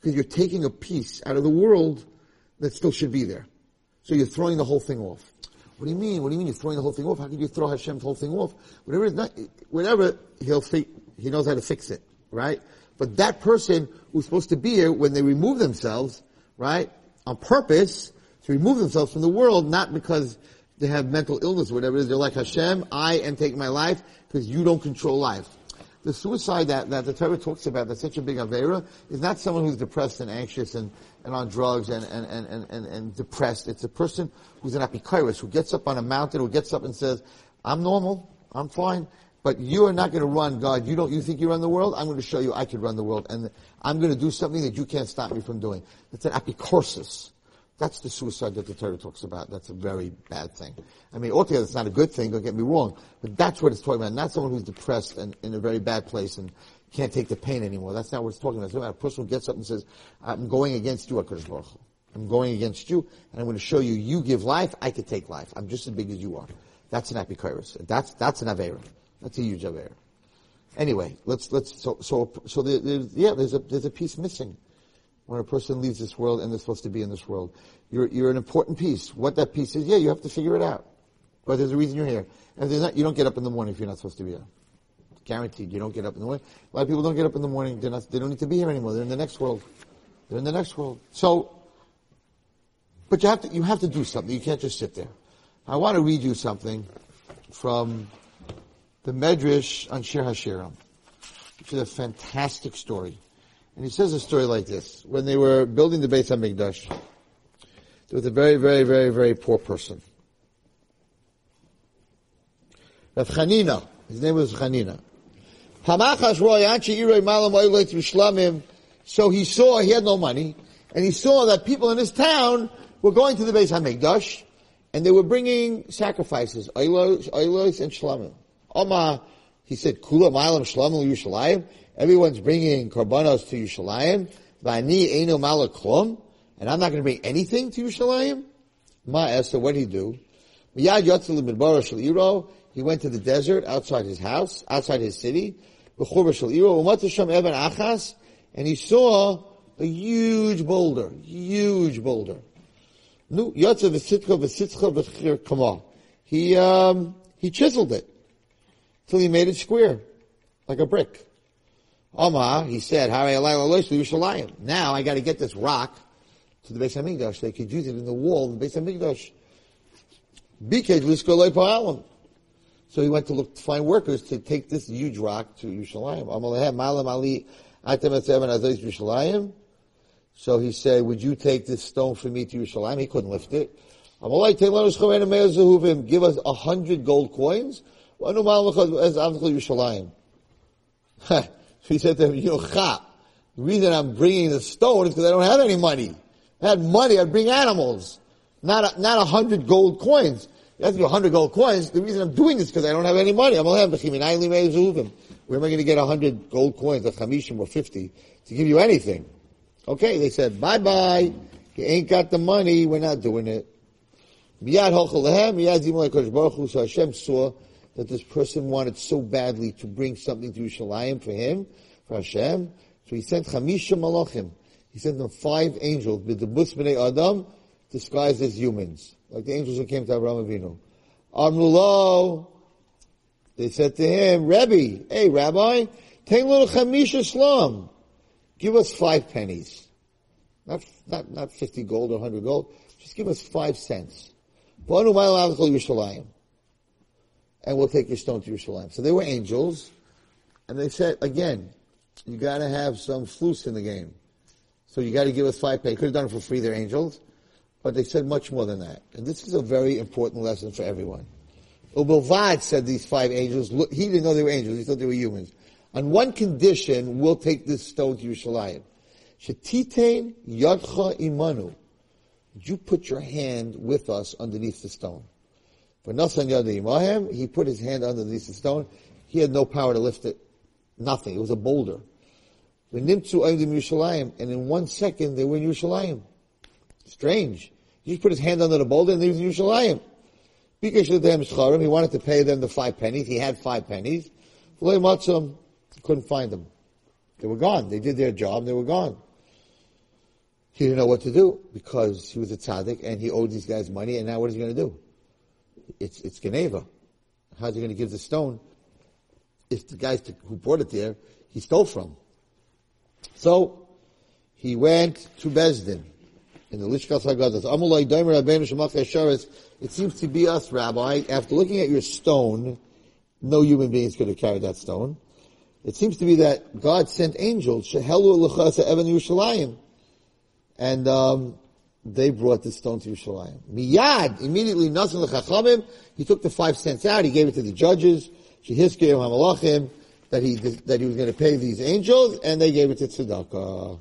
Because you're taking a piece out of the world that still should be there. So you're throwing the whole thing off. What do you mean? What do you mean you're throwing the whole thing off? How could you throw Hashem's whole thing off? Whatever is not, whatever, he'll fi- he knows how to fix it, right? But that person who's supposed to be here when they remove themselves, right, on purpose, to remove themselves from the world, not because they have mental illness or whatever it is. They're like, Hashem, I am taking my life because you don't control life. The suicide that, that the Torah talks about, that's such a big Avera, is not someone who's depressed and anxious and, and on drugs and, and, and, and, and depressed. It's a person who's an apikoros, who gets up on a mountain, who gets up and says, I'm normal, I'm fine, but you are not going to run, God. You don't, you think you run the world? I'm going to show you I could run the world and I'm going to do something that you can't stop me from doing. It's an apikorsis. That's the suicide that the Torah talks about. That's a very bad thing. I mean, altogether, it's not a good thing. Don't get me wrong, but that's what it's talking about. Not someone who's depressed and in a very bad place and can't take the pain anymore. That's not what it's talking about. It's talking about a person who gets up and says, "I'm going against you, Hakadosh Baruch I'm going against you, and I'm going to show you. You give life, I could take life. I'm just as big as you are. That's an apikoros. That's that's an avera. That's a huge avera. Anyway, let's let's so so so there, there's, yeah, there's a there's a piece missing when a person leaves this world and they're supposed to be in this world. You're, you're an important piece. What that piece is, yeah, you have to figure it out. But there's a reason you're here. And there's not, you don't get up in the morning if you're not supposed to be here. Guaranteed, you don't get up in the morning. A lot of people don't get up in the morning. They're not, they don't need to be here anymore. They're in the next world. They're in the next world. So, But you have to, you have to do something. You can't just sit there. I want to read you something from the Medrash on Shir HaShirim, which is a fantastic story. And he says a story like this. When they were building the Beit HaMikdash, there was a very, very, very, very poor person. Rav Chanina. His name was Chanina. So he saw, he had no money, and he saw that people in his town were going to the Beis HaMikdash, and they were bringing sacrifices, oilos and shlamim. He said, kula malam shlamim. Everyone's bringing korbanos to Yerushalayim. Vani eno malaklum. And I'm not going to bring anything to Yerushalayim? Ma so what did he do? Miyad he went to the desert outside his house, outside his city, and he saw a huge boulder, huge boulder. He, um, he chiseled it till he made it square, like a brick. Omar, he said, now I gotta get this rock to the Beis HaMikdash. They could use it in the wall of the Beis HaMikdash. So he went to look to find workers to take this huge rock to Yerushalayim. So he said, would you take this stone for me to Yerushalayim? He couldn't lift it. Give us a hundred gold coins. he said to him, know, the reason I'm bringing the stone is because I don't have any money. If I had money, I'd bring animals. Not a, not a hundred gold coins. Have to be 100 gold coins. The reason I'm doing this is because I don't have any money. I'm only having Where am I going to get 100 gold coins, or chamishim or 50, to give you anything? Okay, they said, bye bye. You ain't got the money. We're not doing it. So Hashem saw that this person wanted so badly to bring something to Yerushalayim for him, for Hashem. So he sent Chamisha Malachim. He sent them five angels, with the Bnei Adam, disguised as humans like the angels who came to Abraham Avinu. Amrulo, they said to him, Rebbe, hey Rabbi, take a little chamisha slum. Give us five pennies. Not, not, not 50 gold or 100 gold. Just give us five cents. And we'll take your stone to Yerushalayim. So they were angels, and they said, again, you gotta have some flus in the game. So you gotta give us five pennies. Could have done it for free, they're angels. But they said much more than that. And this is a very important lesson for everyone. Ubelvad said these five angels, look, he didn't know they were angels, he thought they were humans. On one condition, we'll take this stone to Yerushalayim. Shetitein yadcha imanu. You put your hand with us underneath the stone. He put his hand underneath the stone. He had no power to lift it. Nothing. It was a boulder. And in one second, they were in Yerushalayim. Strange. He just put his hand under the boulder and he was in Yerushalayim. He wanted to pay them the five pennies. He had five pennies. He couldn't find them. They were gone. They did their job. They were gone. He didn't know what to do because he was a tzaddik and he owed these guys money. And now what is he going to do? It's it's geneiva. How's he going to give the stone if the guys who brought it there he stole from? So he went to Beis Din in the Lishkas Yasharis. It seems to be us, Rabbi. After looking at your stone, no human beings could have carried that stone. It seems to be that God sent angels. And, um, they brought the stone to Yerushalayim. Miyad, immediately, Nasan Lechachamim, he took the five cents out, he gave it to the judges, Shehiskei Hamalachim, that he, that he was going to pay these angels, and they gave it to Tzedakah.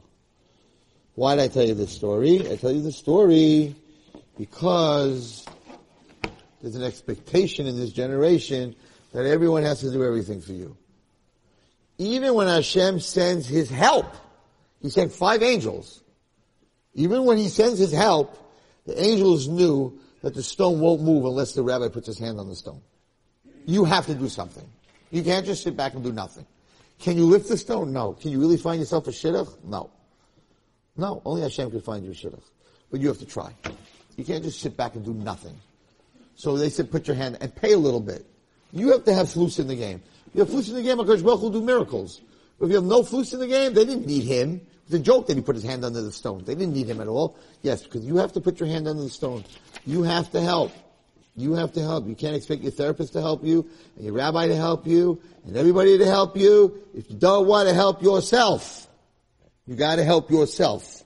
Why did I tell you this story? I tell you this story because there's an expectation in this generation that everyone has to do everything for you. Even when Hashem sends His help, He sent five angels. Even when He sends His help, the angels knew that the stone won't move unless the rabbi puts his hand on the stone. You have to do something. You can't just sit back and do nothing. Can you lift the stone? No. Can you really find yourself a shidduch? No. No, only Hashem can find you a shidduch. But you have to try. You can't just sit back and do nothing. So they said, put your hand and pay a little bit. You have to have flus in the game. You have flus in the game, HaKadosh Baruch will do miracles. But if you have no flus in the game, they didn't need him. It's a joke that he put his hand under the stone. They didn't need him at all. Yes, because you have to put your hand under the stone. You have to help. You have to help. You can't expect your therapist to help you, and your rabbi to help you, and everybody to help you. If you don't want to help yourself, you gotta help yourself.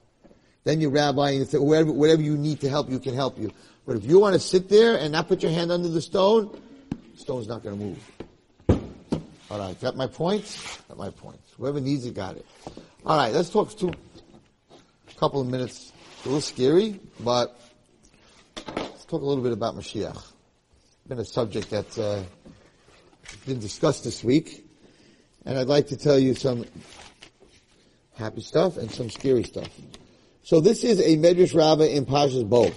Then your rabbi and whatever, whatever you need to help you can help you. But if you want to sit there and not put your hand under the stone, the stone's not gonna move. Alright, got my points? Got my points. Whoever needs it got it. Alright, let's talk two, couple of minutes. a little scary, but let's talk a little bit about Mashiach. Been a subject that's uh, been discussed this week, and I'd like to tell you some happy stuff and some scary stuff. So this is a Medrash Rabbah in Parshas Bo.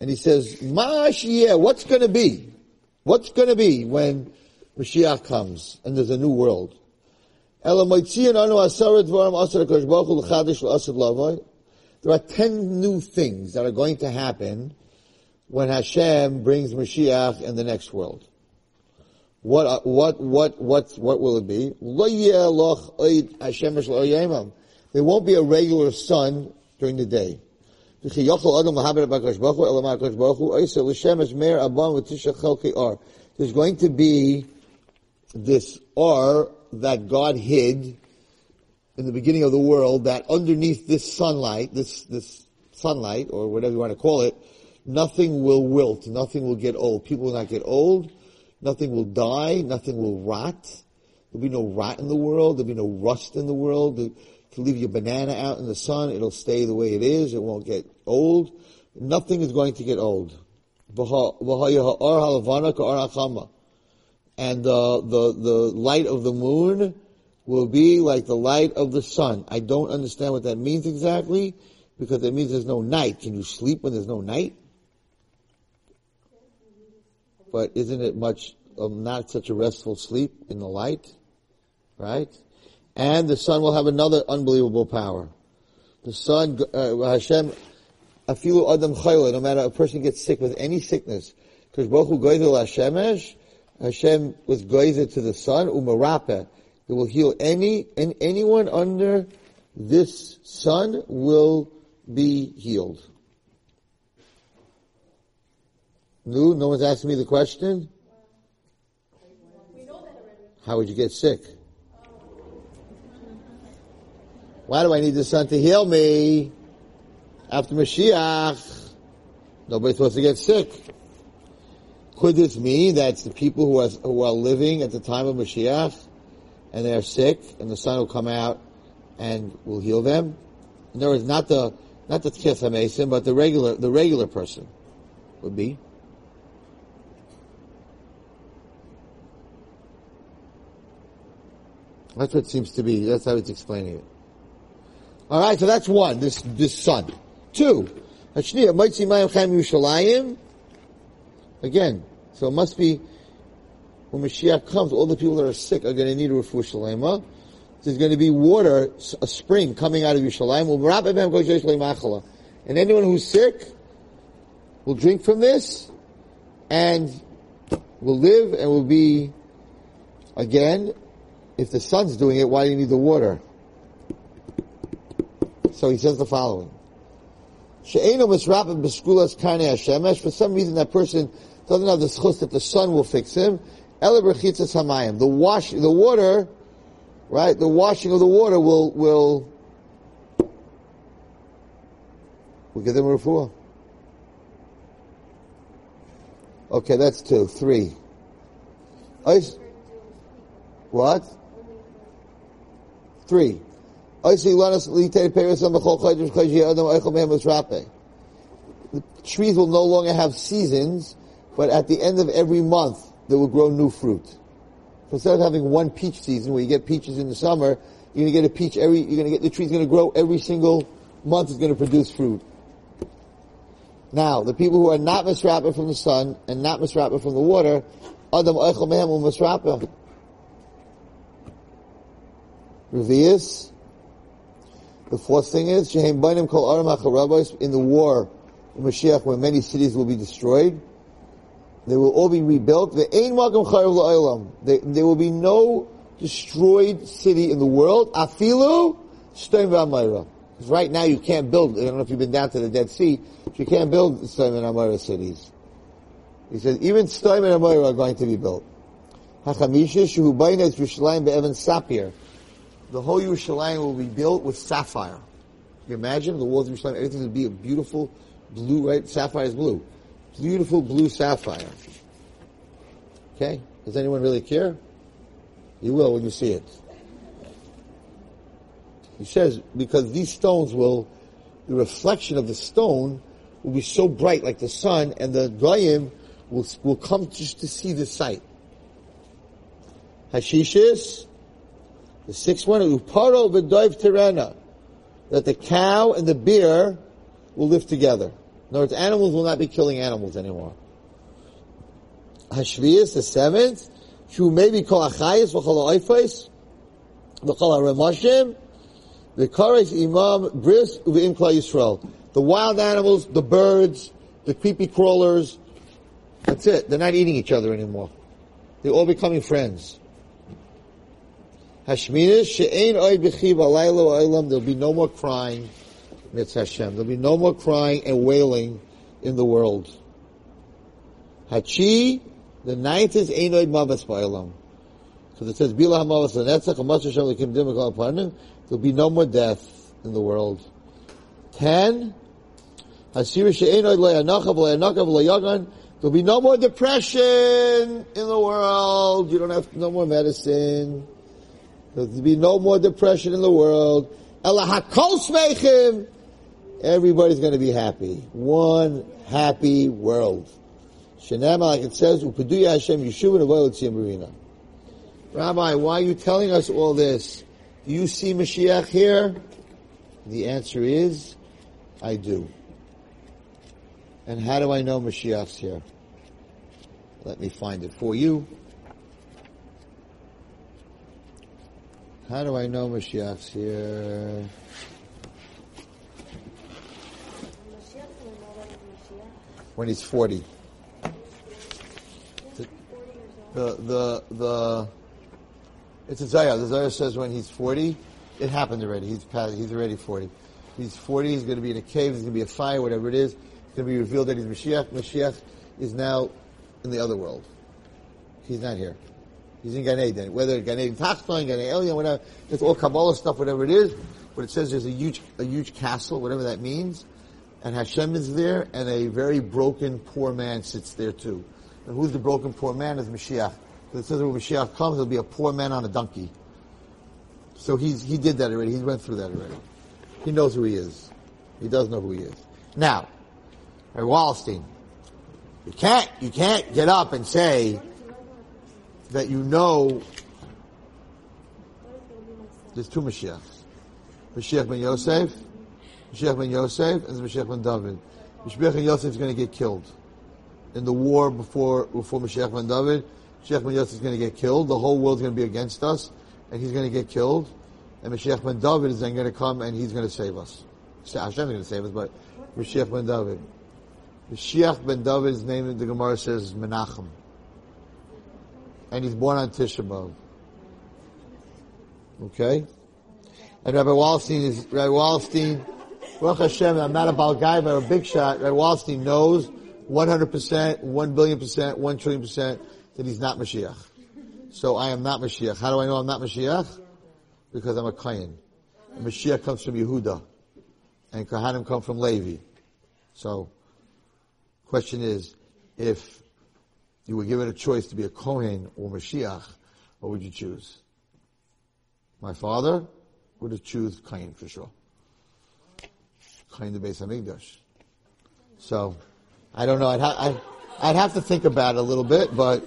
And he says, Mashiach, what's gonna be? What's gonna be when Mashiach comes and there's a new world? There are ten new things that are going to happen when Hashem brings Mashiach in the next world. What, uh, what, what, what, what will it be? There won't be a regular sun during the day. There's going to be this R that God hid in the beginning of the world that underneath this sunlight, this, this sunlight, or whatever you want to call it, nothing will wilt, nothing will get old. People will not get old, nothing will die, nothing will rot. There'll be no rot in the world, there'll be no rust in the world. You can leave your banana out in the sun, it'll stay the way it is, it won't get old. Nothing is going to get old. And uh, the the light of the moon will be like the light of the sun. I don't understand what that means exactly, because it means there's no night. Can you sleep when there's no night? But isn't it much um, not such a restful sleep in the light, right? And the sun will have another unbelievable power. The sun, uh, Hashem, afilu adam chayla, no matter a person gets sick with any sickness, because Baruch Hu Hashemesh, Hashem was goizer to the sun, umarape, it will heal any, and anyone under this sun will be healed. No, no one's asking me the question? How would you get sick? Why do I need the sun to heal me? After Mashiach, nobody's supposed to get sick. Could this mean that the people who are, who are living at the time of Mashiach and they're sick and the sun will come out and will heal them? In other words, not the, not the Tchias Mason, but the regular, the regular person would be. That's what it seems to be. That's how it's explaining it. All right, so that's one. This this sun. Two. Again, so it must be when Mashiach comes, all the people that are sick are going to need a refuah shalema. There's going to be water, a spring coming out of Yerushalayim. And anyone who's sick will drink from this and will live and will be again if the sun's doing it, why do you need the water? So he says the following. For some reason that person doesn't have the schus that the sun will fix him. The wash, the water, right, the washing of the water will, will, will give them a refuah. Okay, that's two. Three. What? Three. The trees will no longer have seasons, but at the end of every month, there will grow new fruit. So instead of having one peach season where you get peaches in the summer, you're gonna get a peach every, you're gonna get, the tree's gonna grow every single month is gonna produce fruit. Now, the people who are not misrapper from the sun and not misrapper from the water, Adam Eichel Mehem misrapper. Revius. The fourth thing is, Shehem Bainim Kol Aram in the war, Mashiach, when many cities will be destroyed. They will all be rebuilt. The Ein Magam Chayav There will be no destroyed city in the world. Afilu Stem v'amayra. Right now you can't build, I don't know if you've been down to the Dead Sea, you can't build Stem and Amayra cities. He says, even Stem and Amayra are going to be built. The whole Yerushalayim will be built with sapphire. Can you imagine the walls of Yerushalayim, everything will be a beautiful blue, right? Sapphire is blue. Beautiful blue sapphire. Okay? Does anyone really care? You will when you see it. He says, because these stones will, the reflection of the stone will be so bright like the sun, and the Goyim will, will come just to see the sight. Hashishis, the sixth one, Uparo v'doiv terena, that the cow and the bear will live together. In other words, animals will not be killing animals anymore. Hashvias, the seventh, who may be called Achayas, v'chol ha'oifais, v'chol ha'remashim, v'kares imam bris u'v'im klal Yisrael. The wild animals, the birds, the creepy crawlers, that's it. They're not eating each other anymore. They're all becoming friends. Hashminis she'ein oy b'chiv alaylo oilam. There'll be no more crying. Mitz Hashem. There'll be no more crying and wailing in the world. Hachi, the ninth is ein oy mavas ba'olam. Because it says bila hamavas lenetzach hamash Hashem lekim dim v'kol aparnim. There'll be no more death in the world. Ten. Hasir she'ein oy lo yanachav lo yanakav lo yagan. There'll be no more depression in the world. You don't have no more medicine. There'll be no more depression in the world. Everybody's going to be happy. One happy world. Shenema, like it says, Hashem Rabbi, why are you telling us all this? Do you see Mashiach here? The answer is, I do. And how do I know Mashiach's here? Let me find it for you. How do I know Mashiach's here? When he's 40. The, the, the, it's a Zayah. The Zayah says when he's 40, it happened already. He's past, he's already 40. He's 40, he's going to be in a cave, there's going to be a fire, whatever it is. It's going to be revealed that he's Mashiach. Mashiach is now in the other world. He's not here. He's in Gan Eden. Whether Gan Eden Tachton, Gan Eden whatever, it's all Kabbalah stuff, whatever it is. But it says there's a huge, a huge castle, whatever that means. And Hashem is there, and a very broken poor man sits there too. And who's the broken poor man? Is Mashiach. Because it says when Mashiach comes, there'll be a poor man on a donkey. So he's, he did that already. He went through that already. He knows who he is. He does know who he is. Now, hey, Wallerstein, you can't, you can't get up and say, that you know there's two Mashiachs. Mashiach ben Yosef, Mashiach ben Yosef, and Mashiach ben David. Mashiach ben Yosef is going to get killed. In the war before, before Mashiach ben David, Mashiach ben Yosef is going to get killed. The whole world is going to be against us, and he's going to get killed. And Mashiach ben David is then going to come and he's going to save us. Hashem is going to save us, but Mashiach ben David. Mashiach ben David's name in the Gemara says Menachem and he's born on Tisha B'Av. Okay? And Rabbi Wallstein is, Rabbi Wallerstein, Baruch Hashem, I'm not a bal guy, but a big shot. Rabbi Wallerstein knows 100%, 1 billion percent, 1 trillion percent that he's not Mashiach. So I am not Mashiach. How do I know I'm not Mashiach? Because I'm a Kayan. Mashiach comes from Yehuda. And Kohanim come from Levi. So, question is, if you were given a choice to be a Kohen or Mashiach, what would you choose? My father would have choose Kain for sure. Kain the Beis Hamikdash. So, I don't know. I'd, ha- I'd, I'd have to think about it a little bit, but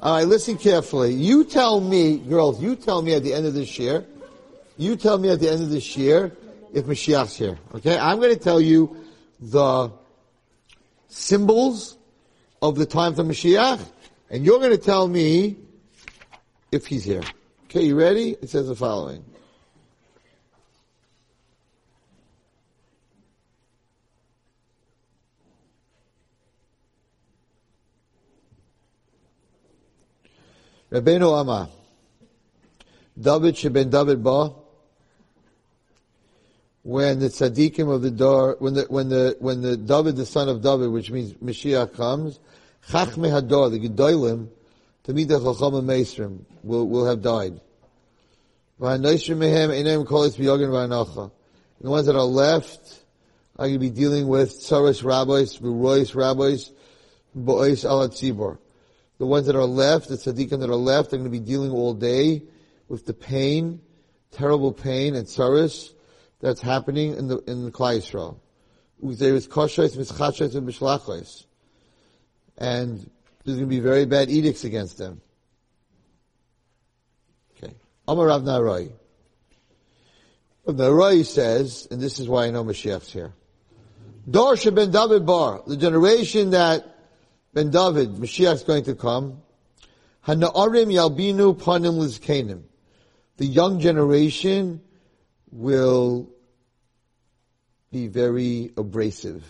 all right, listen carefully. You tell me, girls, you tell me at the end of this year, you tell me at the end of this year if Mashiach's here. Okay? I'm going to tell you the symbols of the time for Mashiach, and you're going to tell me if he's here. Okay, you ready? It says the following. Rabbeinu Amma, David sheben David ba, when the tzaddikim of the door, when the, when the, when the David, the son of David, which means Mashiach comes, Chachme Hador, the Gedolim, Tamida Chacham Meisrim, will, will have died. The ones that are left are going to be dealing with tsaris rabbis, v'rois rabbis, bo'is al. The ones that are left, the tzaddikim that are left, are going to be dealing all day with the pain, terrible pain and tsaris that's happening in the in the Klal Yisrael. And there's going to be very bad edicts against them. Okay, Amar Rav Narai. Rav Narai says, and this is why I know Mashiach's here. Dorsha ben David Bar, the generation that ben David, Mashiach's going to come. Hana'arim yalbinu panim. The young generation will be very abrasive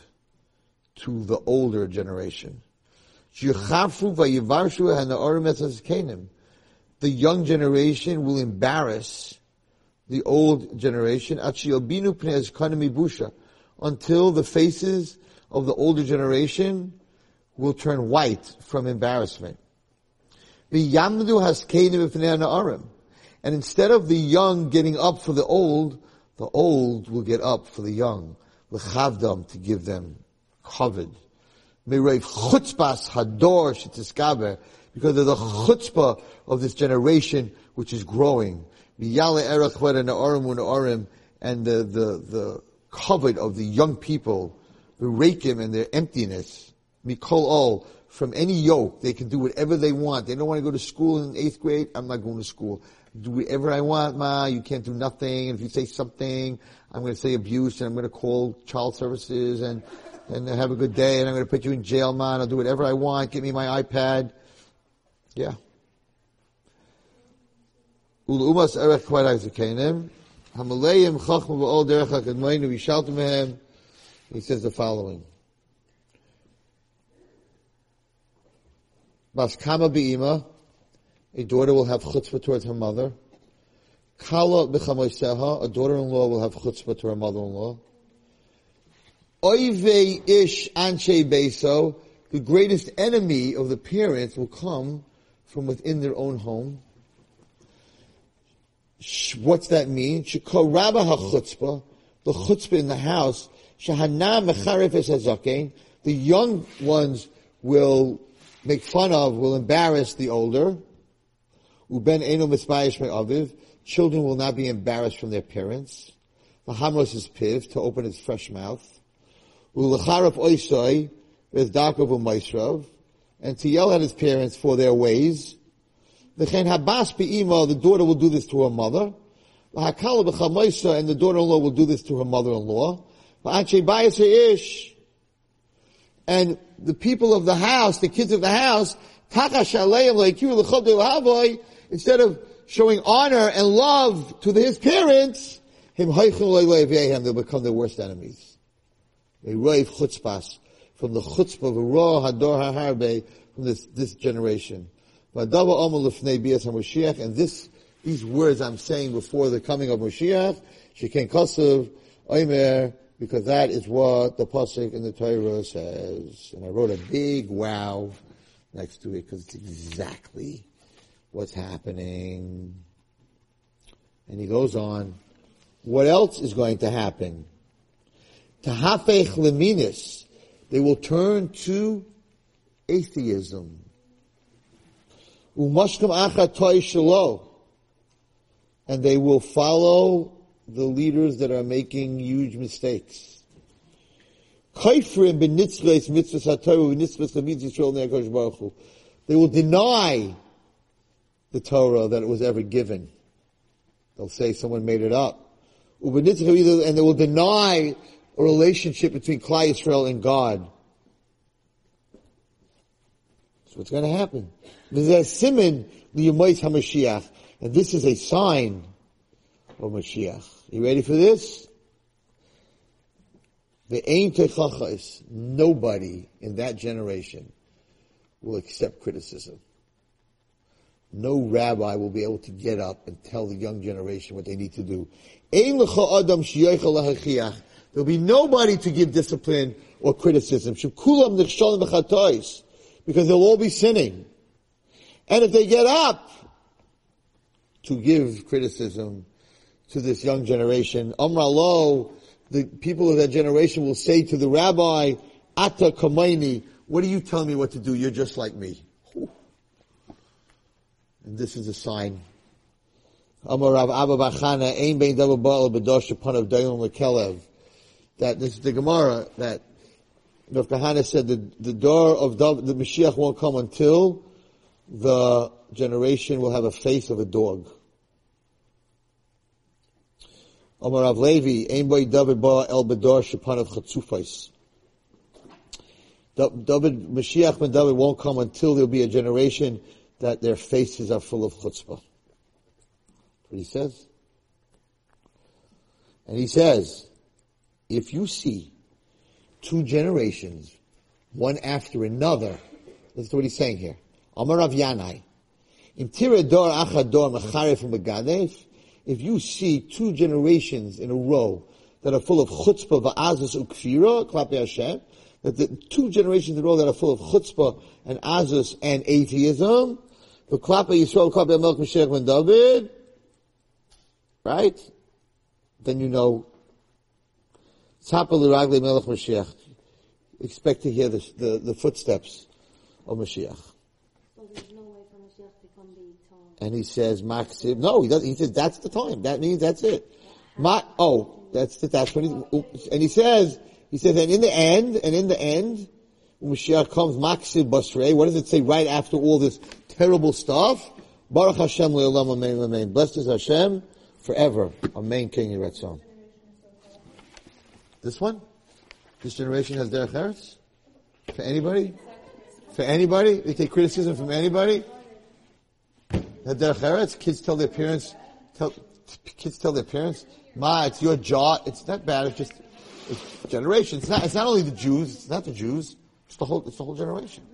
to the older generation. The young generation will embarrass the old generation until the faces of the older generation will turn white from embarrassment. And instead of the young getting up for the old, the old will get up for the young. L'chavdam, to give them shetiskaber, because of the chutzpah of this generation which is growing. And the, the, the covet of the young people, the rakim and their emptiness. Mikol all, from any yoke, they can do whatever they want. They don't want to go to school in eighth grade, I'm not going to school do whatever I want, ma, you can't do nothing, and if you say something, I'm going to say abuse, and I'm going to call child services, and, and have a good day, and I'm going to put you in jail, man, I'll do whatever I want, give me my iPad. Yeah. Ul'umas erech kvar Hamalayim v'ol derech mehem. He says the following. Bas kama bi'ima, a daughter will have chutzpah towards her mother. Kala b'chamoiseha, a daughter-in-law will have chutzpah to her mother-in-law. Oive ish anshe beso, the greatest enemy of the parents will come from within their own home. What's that mean? Shekoraba ha-chutzpah, the chutzpah in the house, shahana mecharif es the young ones will make fun of, will embarrass the older. Uben eno misbayish aviv. Children will not be embarrassed from their parents. Lahamros is piv, to open his fresh mouth. Ulacharaf oisoi, bezdakov u'maisrav. And to yell at his parents for their ways. The V'chen habas be'ima, the daughter will do this to her mother. V'hakala b'chamaisa, and the daughter-in-law will do this to her mother-in-law. V'anche bayis ish. And the people of the house, the kids of the house, instead of showing honor and love to his parents, they'll become their worst enemies. A roiv chutzpas from the chutzpah of raw hador harbe from this this generation. And this these words I'm saying before the coming of Mashiach, sheken kosev oimer, because that is what the pasuk in the Torah says. And I wrote a big wow next to it because it's exactly what's happening. And he goes on, what else is going to happen? Tahafech leminis, they will turn to atheism. Umashkam achatoi shalo, and they will follow the leaders that are making huge mistakes. They will deny the Torah that it was ever given. They'll say someone made it up. And they will deny a relationship between Klal Yisrael and God. That's what's going to happen. And this is a sign of Mashiach. You ready for this? The aim techachas, nobody in that generation will accept criticism. no rabbi will be able to get up and tell the young generation what they need to do. There'll be nobody to give discipline or criticism. Because they'll all be sinning. And if they get up to give criticism to this young generation, Amra lo, the people of that generation will say to the rabbi, Ata kamaini, what are you telling me what to do? You're just like me. And this is a sign. That this is the Gemara that Rav Kahana said that the door of the, the Mashiach won't come until the generation will have a face of a dog. Amar Rav Levi, Ein Bein Davar Ba'al B'dosh upon of Chatzufais. David, Mashiach ben David won't come until there'll be a generation that their faces are full of chutzpah. what he says. And he says, if you see two generations, one after another, listen to what he's saying here. Amar Rav Yanai. Tirador achador mecharef megadef. If you see two generations in a row that are full of chutzpah va'azus ukfira, klape Hashem, that the two generations in a row that are full of chutzpah and azus and atheism, the Klapa Yisrael, Klapa Melch Mashiach ben David, right? Then you know, Tzapa L'Ragli Melech Mashiach. Expect to hear the, the, the footsteps of Mashiach. So there's no way for Mashiach to come be told. And he says, Maxim, no, he doesn't, he says, that's the time. That means that's it. Ma, oh, that's the, that's when he, and he says, he says, and in the end, and in the end, when Mashiach comes, Maxim Basrei, what does it say right after all this terrible stuff. Baruch Hashem le'olam amen amen. Blessed is Hashem forever. Amen. King Yiratzon. This one? This generation has derech eretz? For anybody? For anybody? They take criticism from anybody? Derech eretz? Kids tell their parents, tell, kids tell their parents, Ma, it's your jaw. It's not bad. It's just, it's generation. It's not, it's not only the Jews. It's not the Jews. It's the whole, it's the whole generation.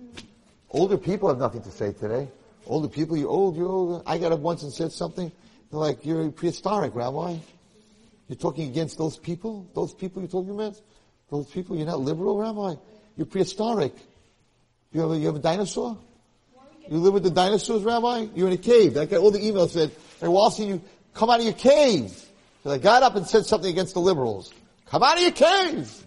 Older people have nothing to say today. Older people, you're old, you're old. I got up once and said something. They're like, you're prehistoric, Rabbi. You're talking against those people? Those people you're talking about? Those people, you're not liberal, Rabbi? You're prehistoric. You have a, you have a dinosaur? You live with the dinosaurs, Rabbi? You're in a cave. That guy, all the emails said, hey, Wallerstein, you come out of your cave. So I got up and said something against the liberals. Come out of your cave!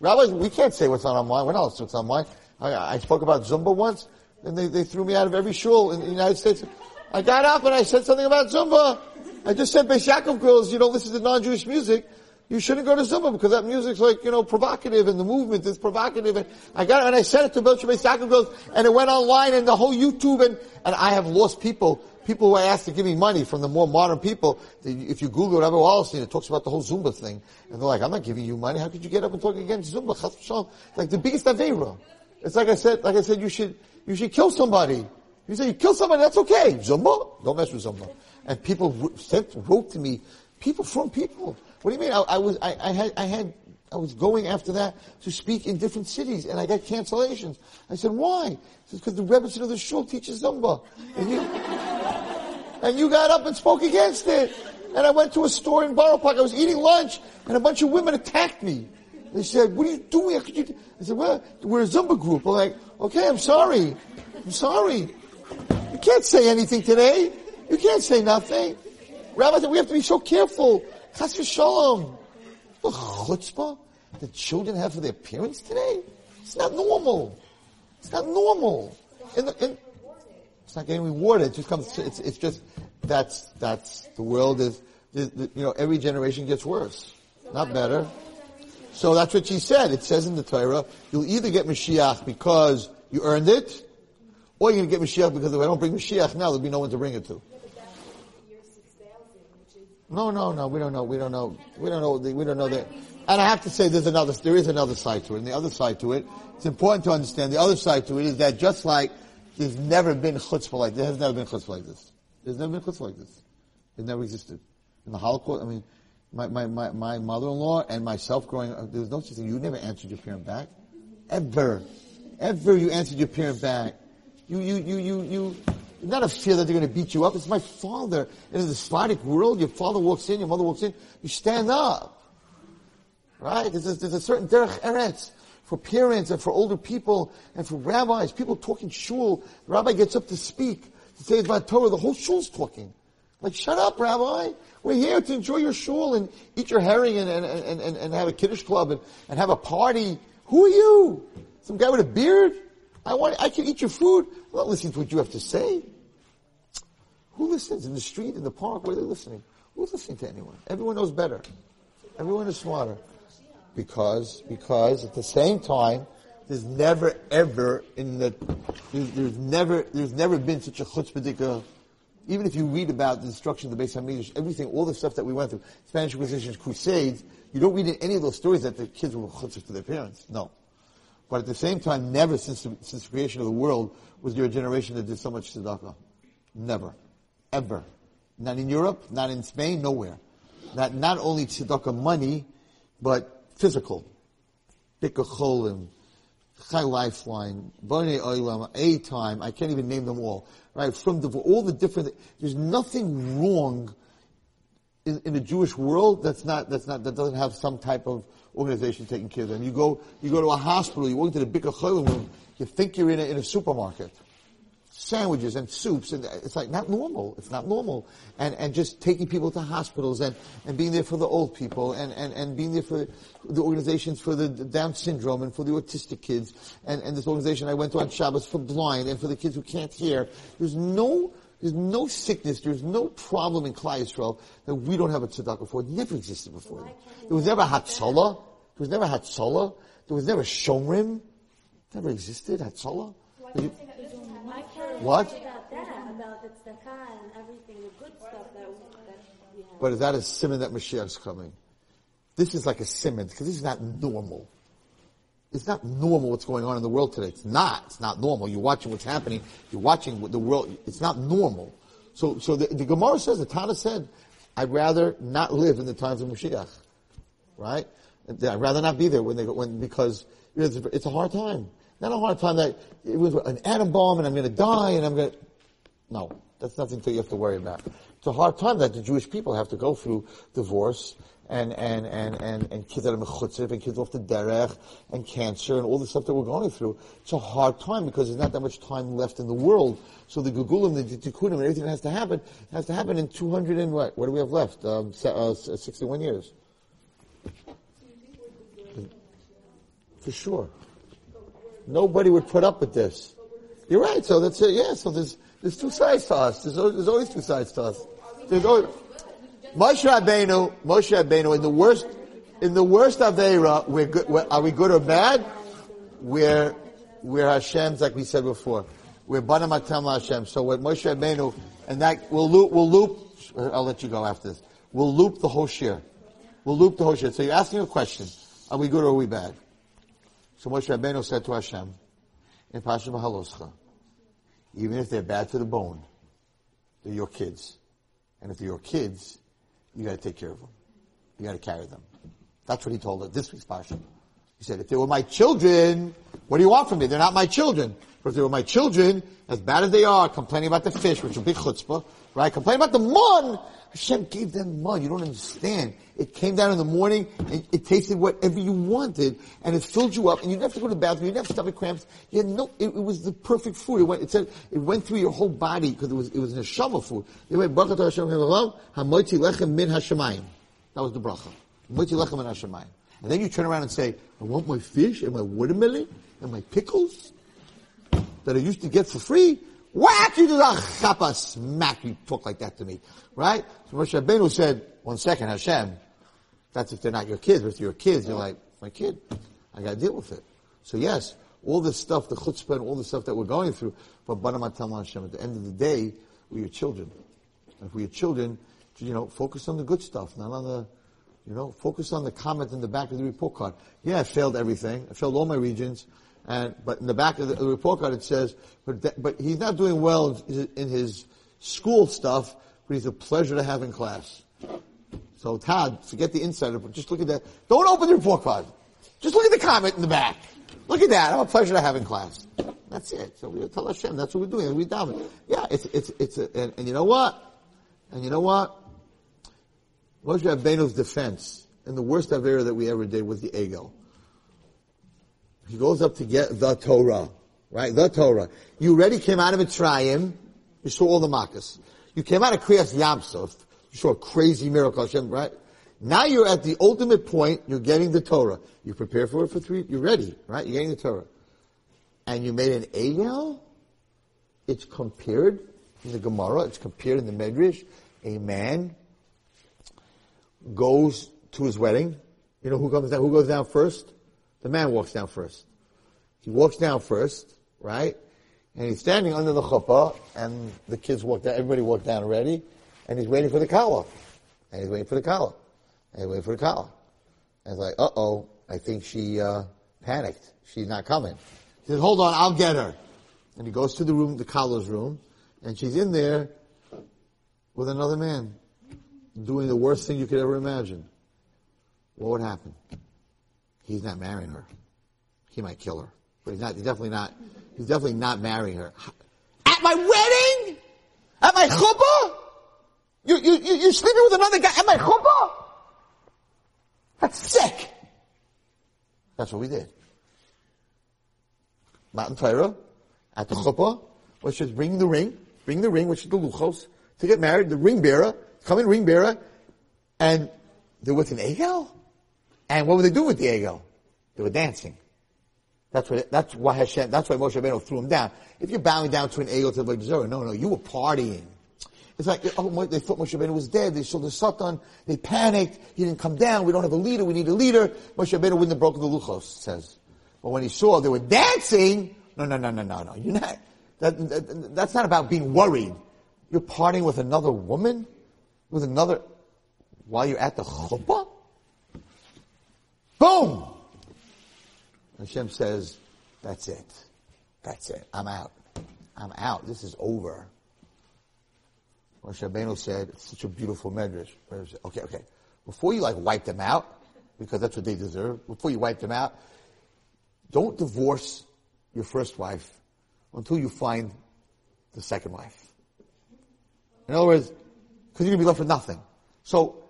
Rabbi, we can't say what's on our mind. We're not what's on our mind. I, I spoke about Zumba once, and they, they threw me out of every shul in the United States. I got up and I said something about Zumba. I just said, Beis Yaakov girls, you don't listen to non-Jewish music. You shouldn't go to Zumba because that music's like, you know, provocative and the movement is provocative. And I got it and I said it to Beis Yaakov girls and it went online and the whole YouTube and, and I have lost people people who I asked to give me money from the more modern people, if you Google Rabbi Wallerstein, it talks about the whole Zumba thing. And they're like, I'm not giving you money. How could you get up and talk against Zumba? Like the biggest Avera. It's like I said, like I said, you should, you should kill somebody. You say you kill somebody, that's okay. Zumba? Don't mess with Zumba. And people sent, wrote to me, people from people. What do you mean? I, I was, I, I had, I had, I was going after that to speak in different cities and I got cancellations. I said, why? He says, because the Rebbe of the shul teaches Zumba. And you, and you got up and spoke against it. And I went to a store in Borough Park. I was eating lunch and a bunch of women attacked me. They said, what are you doing? How could you? I said, well, we're a Zumba group. I'm like, okay, I'm sorry. I'm sorry. You can't say anything today. You can't say nothing. Rabbi said, we have to be so careful. Chas v'shalom. The chutzpah the children have for their parents today? It's not normal. It's not normal. In the, in, it's not getting rewarded. It just comes. It's, it's just that's that's the world is. You know, every generation gets worse, not better. So that's what she said. It says in the Torah, you'll either get Mashiach because you earned it, or you're going to get Mashiach because if I don't bring Mashiach now, there'll be no one to bring it to. No, no, no. We don't know. We don't know. We don't know. We don't know that. And I have to say, there's another. There is another side to it. And the other side to it, it's important to understand. The other side to it is that just like there's never been chutzpah like there has never been chutzpah like this. There's never been chutzpah like this. It never existed. In the Holocaust, I mean, my, my, my, my mother-in-law and myself growing up, there was no such thing. You never answered your parent back. Ever. Ever you answered your parent back. You, you, you, you, you, not a fear that they're going to beat you up. It's my father. In the despotic world, your father walks in, your mother walks in, you stand up. Right? There's a, there's a certain derech eretz for parents and for older people and for rabbis, people talking shul. The rabbi gets up to speak, to say about Torah, the whole shul's talking. Like, shut up, rabbi. We're here to enjoy your shul and eat your herring and, and, and, and, and have a kiddush club and, and have a party. Who are you? Some guy with a beard? I want, I can eat your food. I'm not listening to what you have to say. Who listens in the street, in the park? Where are they listening? Who's listening to anyone? Everyone knows better. Everyone is smarter. Because, because at the same time, there's never ever in the, there's, there's never, there's never been such a chutzpah even if you read about the destruction of the Beis Hamikdash, everything, all the stuff that we went through, Spanish Inquisition, Crusades, you don't read in any of those stories that the kids were chutzpah to their parents. No. But at the same time, never since the, since the creation of the world was there a generation that did so much tzedakah. Never. Ever. Not in Europe, not in Spain, nowhere. Not, not only tzedakah money, but physical. Bikkur Cholim, Chai Lifeline, Bonei Olam, A Time, I can't even name them all. Right? From the, all the different, there's nothing wrong in, in the Jewish world that's not, that's not, that doesn't have some type of organization taking care of them. You go, you go to a hospital, you walk into the Bikkur Cholim room, you think you're in a, in a supermarket sandwiches and soups and it's like not normal. It's not normal. And, and just taking people to hospitals and, and being there for the old people and, and, and being there for the organizations for the Down syndrome and for the autistic kids and, and this organization I went to on Shabbos for blind and for the kids who can't hear. There's no, there's no sickness, there's no problem in Klal Yisrael that we don't have a tzedakah for. It never existed before. There was never Hatzalah. There was never Hatzalah. There was never Shomrim. Never existed Hatzalah. What? About that, about the tzedakah and everything, the good stuff that, that we have. But is that a siman that Mashiach's coming? This is like a siman, because this is not normal. It's not normal what's going on in the world today. It's not. It's not normal. You're watching what's happening. You're watching what the world. It's not normal. So, so the, the Gemara says, the Tana said, I'd rather not live in the times of Mashiach. Right? I'd rather not be there when they when, because it's, it's a hard time. Not a hard time that it was an atom bomb and I'm going to die and I'm going to. No, that's nothing that you have to worry about. It's a hard time that the Jewish people have to go through divorce and and and and and kids that are mechutzev and kids off the derech and cancer and all the stuff that we're going through. It's a hard time because there's not that much time left in the world. So the gilgulim, the tikkunim, and everything that has to happen has to happen in 200 and what? What do we have left? Um, uh, 61 years. For sure. Nobody would put up with this. You're right. So that's it. Yeah. So there's there's two sides to us. There's there's always two sides to us. There's always, Moshe Rabbeinu, Moshe Rabbeinu, in the worst, in the worst Aveira, we're good, we're, are we good or bad? We're, we're Hashem's, like we said before. We're Banim Atem Hashem. So with Moshe Rabbeinu, and that, we'll loop, we'll loop, I'll let you go after this. We'll loop the whole shiur. We'll loop the whole shiur. So you're asking a question. Are we good or are we bad? So Moshe Rabbeinu said to Hashem, in Pasha Beha'aloscha, even if they're bad to the bone, they're your kids. And if they're your kids, you gotta take care of them. You gotta carry them. That's what he told her this week's Pasha. He said, if they were my children, what do you want from me? They're not my children. But if they were my children, as bad as they are, complaining about the fish, which is a big chutzpah, right? Complaining about the mun, Hashem gave them mun. You don't understand. It came down in the morning and it tasted whatever you wanted and it filled you up and you didn't have to go to the bathroom. You didn't have stomach cramps. You had no, it, it was the perfect food. It went, it said, it went through your whole body because it was, it was a shama food. It went, Baruch Hashem hamotzi lechem min hashemayim. That was the bracha. Hamotzi lechem min hashemayim. And then you turn around and say, I want my fish and my watermelon and my pickles that I used to get for free. Whack! You just the chapa smack. You talk like that to me, right? So Moshe Rabbeinu said, "One second, Hashem. That's if they're not your kids. But if your kids, you're like my kid. I got to deal with it. So yes, all this stuff, the chutzpah, and all the stuff that we're going through. But Banim Atem Hashem. At the end of the day, we're your children. And if we're your children, you know, focus on the good stuff, not on the, you know, focus on the comment in the back of the report card. Yeah, I failed everything. I failed all my Regents. And, but in the back of the, the report card it says, but, but he's not doing well in his school stuff, but he's a pleasure to have in class. So Todd, forget the insider, but just look at that. Don't open the report card. Just look at the comment in the back. Look at that. I'm a pleasure to have in class. That's it. So we tell Hashem, that's what we're doing. We daven. Yeah, it's, it's, it's, a, and, and you know what? And you know what? Moshe Rabbeinu's defense, and the worst Avera that we ever did was the Egel. He goes up to get the Torah, right? The Torah. You already came out of Mitzrayim, you saw all the Makkahs. You came out of Kriyas Yamsuf, you saw a crazy miracle, Hashem, right? Now you're at the ultimate point, you're getting the Torah. You prepare for it for three, you're ready, right? You're getting the Torah. And you made an Egel? It's compared in the Gemara, it's compared in the Medrash, a man goes to his wedding. You know who comes down, who goes down first? The man walks down first. He walks down first, right? And he's standing under the chuppah, and the kids walk down, everybody walked down already, and he's waiting for the kala. And he's waiting for the kala. And he's waiting for the kala. And he's like, uh-oh, I think she, uh, panicked. She's not coming. He says, hold on, I'll get her. And he goes to the room, the kala's room, and she's in there with another man, doing the worst thing you could ever imagine. What would happen? He's not marrying her. He might kill her. But he's not, he's definitely not, he's definitely not marrying her. At my wedding? At my chuppah? You, you, you, you're sleeping with another guy at my chuppah? That's sick. That's what we did. Matan Torah, at the chuppah, was just bring the ring, bring the ring, which is the luchos, to get married, the ring bearer, come in ring bearer, and they're with an egel? And what would they do with the egel? They were dancing. That's what, that's why Hashem, that's why Moshe Rabbeinu threw him down. If you're bowing down to an egel to the Zerah, no, no, you were partying. It's like, oh, they thought Moshe Rabbeinu was dead. They saw the Satan. They panicked. He didn't come down. We don't have a leader. We need a leader. Moshe Rabbeinu wouldn't have broken the luchos, says. But when he saw they were dancing, no, no, no, no, no, no. You're not, that, that, that's not about being worried. You're partying with another woman? With another, while you're at the chuppah? Boom! Hashem says, that's it. That's it. I'm out. I'm out. This is over. Moshe Rabbeinu said, it's such a beautiful medrash. Okay, okay. Before you like wipe them out, because that's what they deserve, before you wipe them out, don't divorce your first wife until you find the second wife. In other words, because you're going to be left with nothing. So,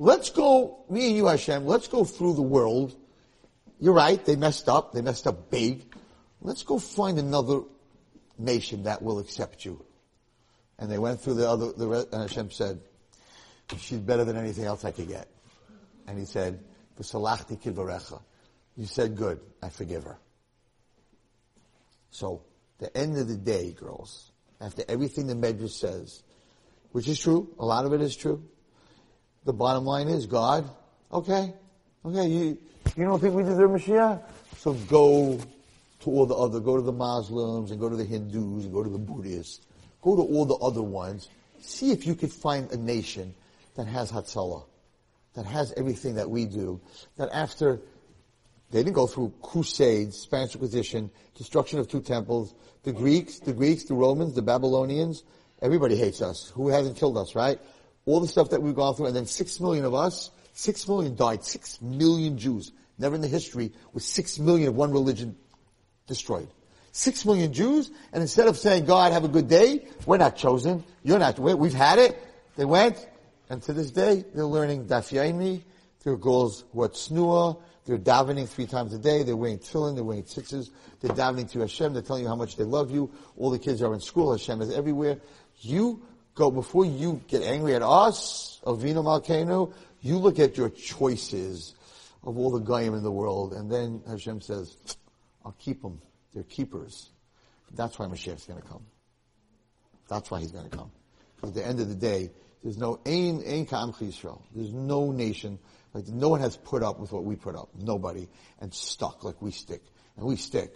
let's go, me and you Hashem, let's go through the world. You're right, they messed up, they messed up big. Let's go find another nation that will accept you. And they went through the other, the, and Hashem said, she's better than anything else I could get. And he said, kidvarecha. You said good, I forgive her. So, the end of the day, girls, after everything the Medrash says, which is true, a lot of it is true, the bottom line is God, okay, okay, you, you don't think we deserve Mashiach? So go to all the other, go to the Muslims and go to the Hindus and go to the Buddhists, go to all the other ones, see if you could find a nation that has Hatzalah, that has everything that we do, that after they didn't go through crusades, Spanish Inquisition, destruction of two temples. The Greeks, the Greeks, the Romans, the Babylonians, everybody hates us. Who hasn't killed us, right? All the stuff that we've gone through, and then six million of us, six million died, six million Jews. Never in the history was six million of one religion destroyed. Six million Jews, and instead of saying, God, have a good day, we're not chosen, you're not, we've had it, they went, and to this day, they're learning Daf Yomi, their goals, what's Snua, they're davening three times a day. They're wearing tefillin. They're wearing tzitzis. They're davening to Hashem. They're telling you how much they love you. All the kids are in school. Hashem is everywhere. You go, before you get angry at us, Avinu Malkeinu, you look at your choices of all the goyim in the world, and then Hashem says, I'll keep them. They're keepers. That's why Mashiach's going to come. That's why he's going to come. At the end of the day, there's no Ein Ein Ka'am Yisrael. There's no nation like no one has put up with what we put up. Nobody. And stuck like we stick. And we stick.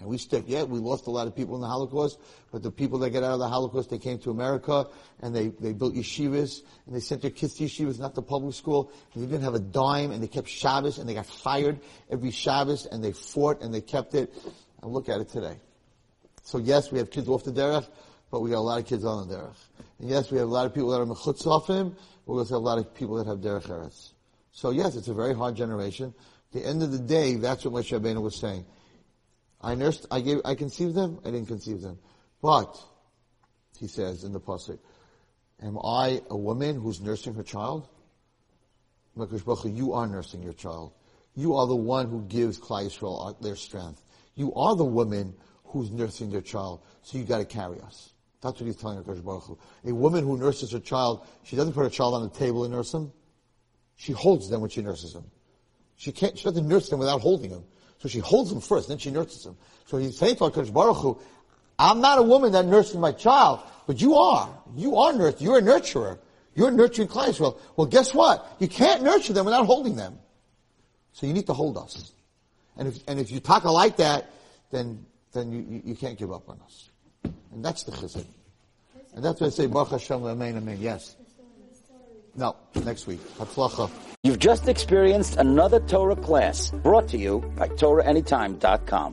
And we stick. Yeah, we lost a lot of people in the Holocaust, but the people that get out of the Holocaust, they came to America and they, they built yeshivas and they sent their kids to yeshivas, not the public school. And they didn't have a dime and they kept Shabbos and they got fired every Shabbos and they fought and they kept it. And look at it today. So yes, we have kids off the derech, but we got a lot of kids on the derech. And yes, we have a lot of people that are mechutzafim, but we also have a lot of people that have derech eretz. So yes, it's a very hard generation. At the end of the day, that's what Moshe Rabbeinu was saying. I nursed, I gave, I conceived them, I didn't conceive them. But, he says in the Pasuk, am I a woman who's nursing her child? You are nursing your child. You are the one who gives Klal Yisrael their strength. You are the woman who's nursing their child. So you gotta carry us. That's what he's telling Hakadosh Baruch Hu. A woman who nurses her child, she doesn't put her child on the table and nurse him. She holds them when she nurses him. She can't, she doesn't nurse them without holding him. So she holds him first, then she nurses him. So he's saying to Hakadosh Baruch Hu, I'm not a woman that nurses my child, but you are. You are nurse. You're a nurturer. You're nurturing Klal. Yisrael. Well, guess what? You can't nurture them without holding them. So you need to hold us. And if, and if you talk like that, then, then you, you, you can't give up on us. And that's the chizuk. And that's why I say, Baruch Hashem, Amen, Amen. Yes. No, next week. Hatzlacha. You've just experienced another Torah class brought to you by TorahAnytime.com.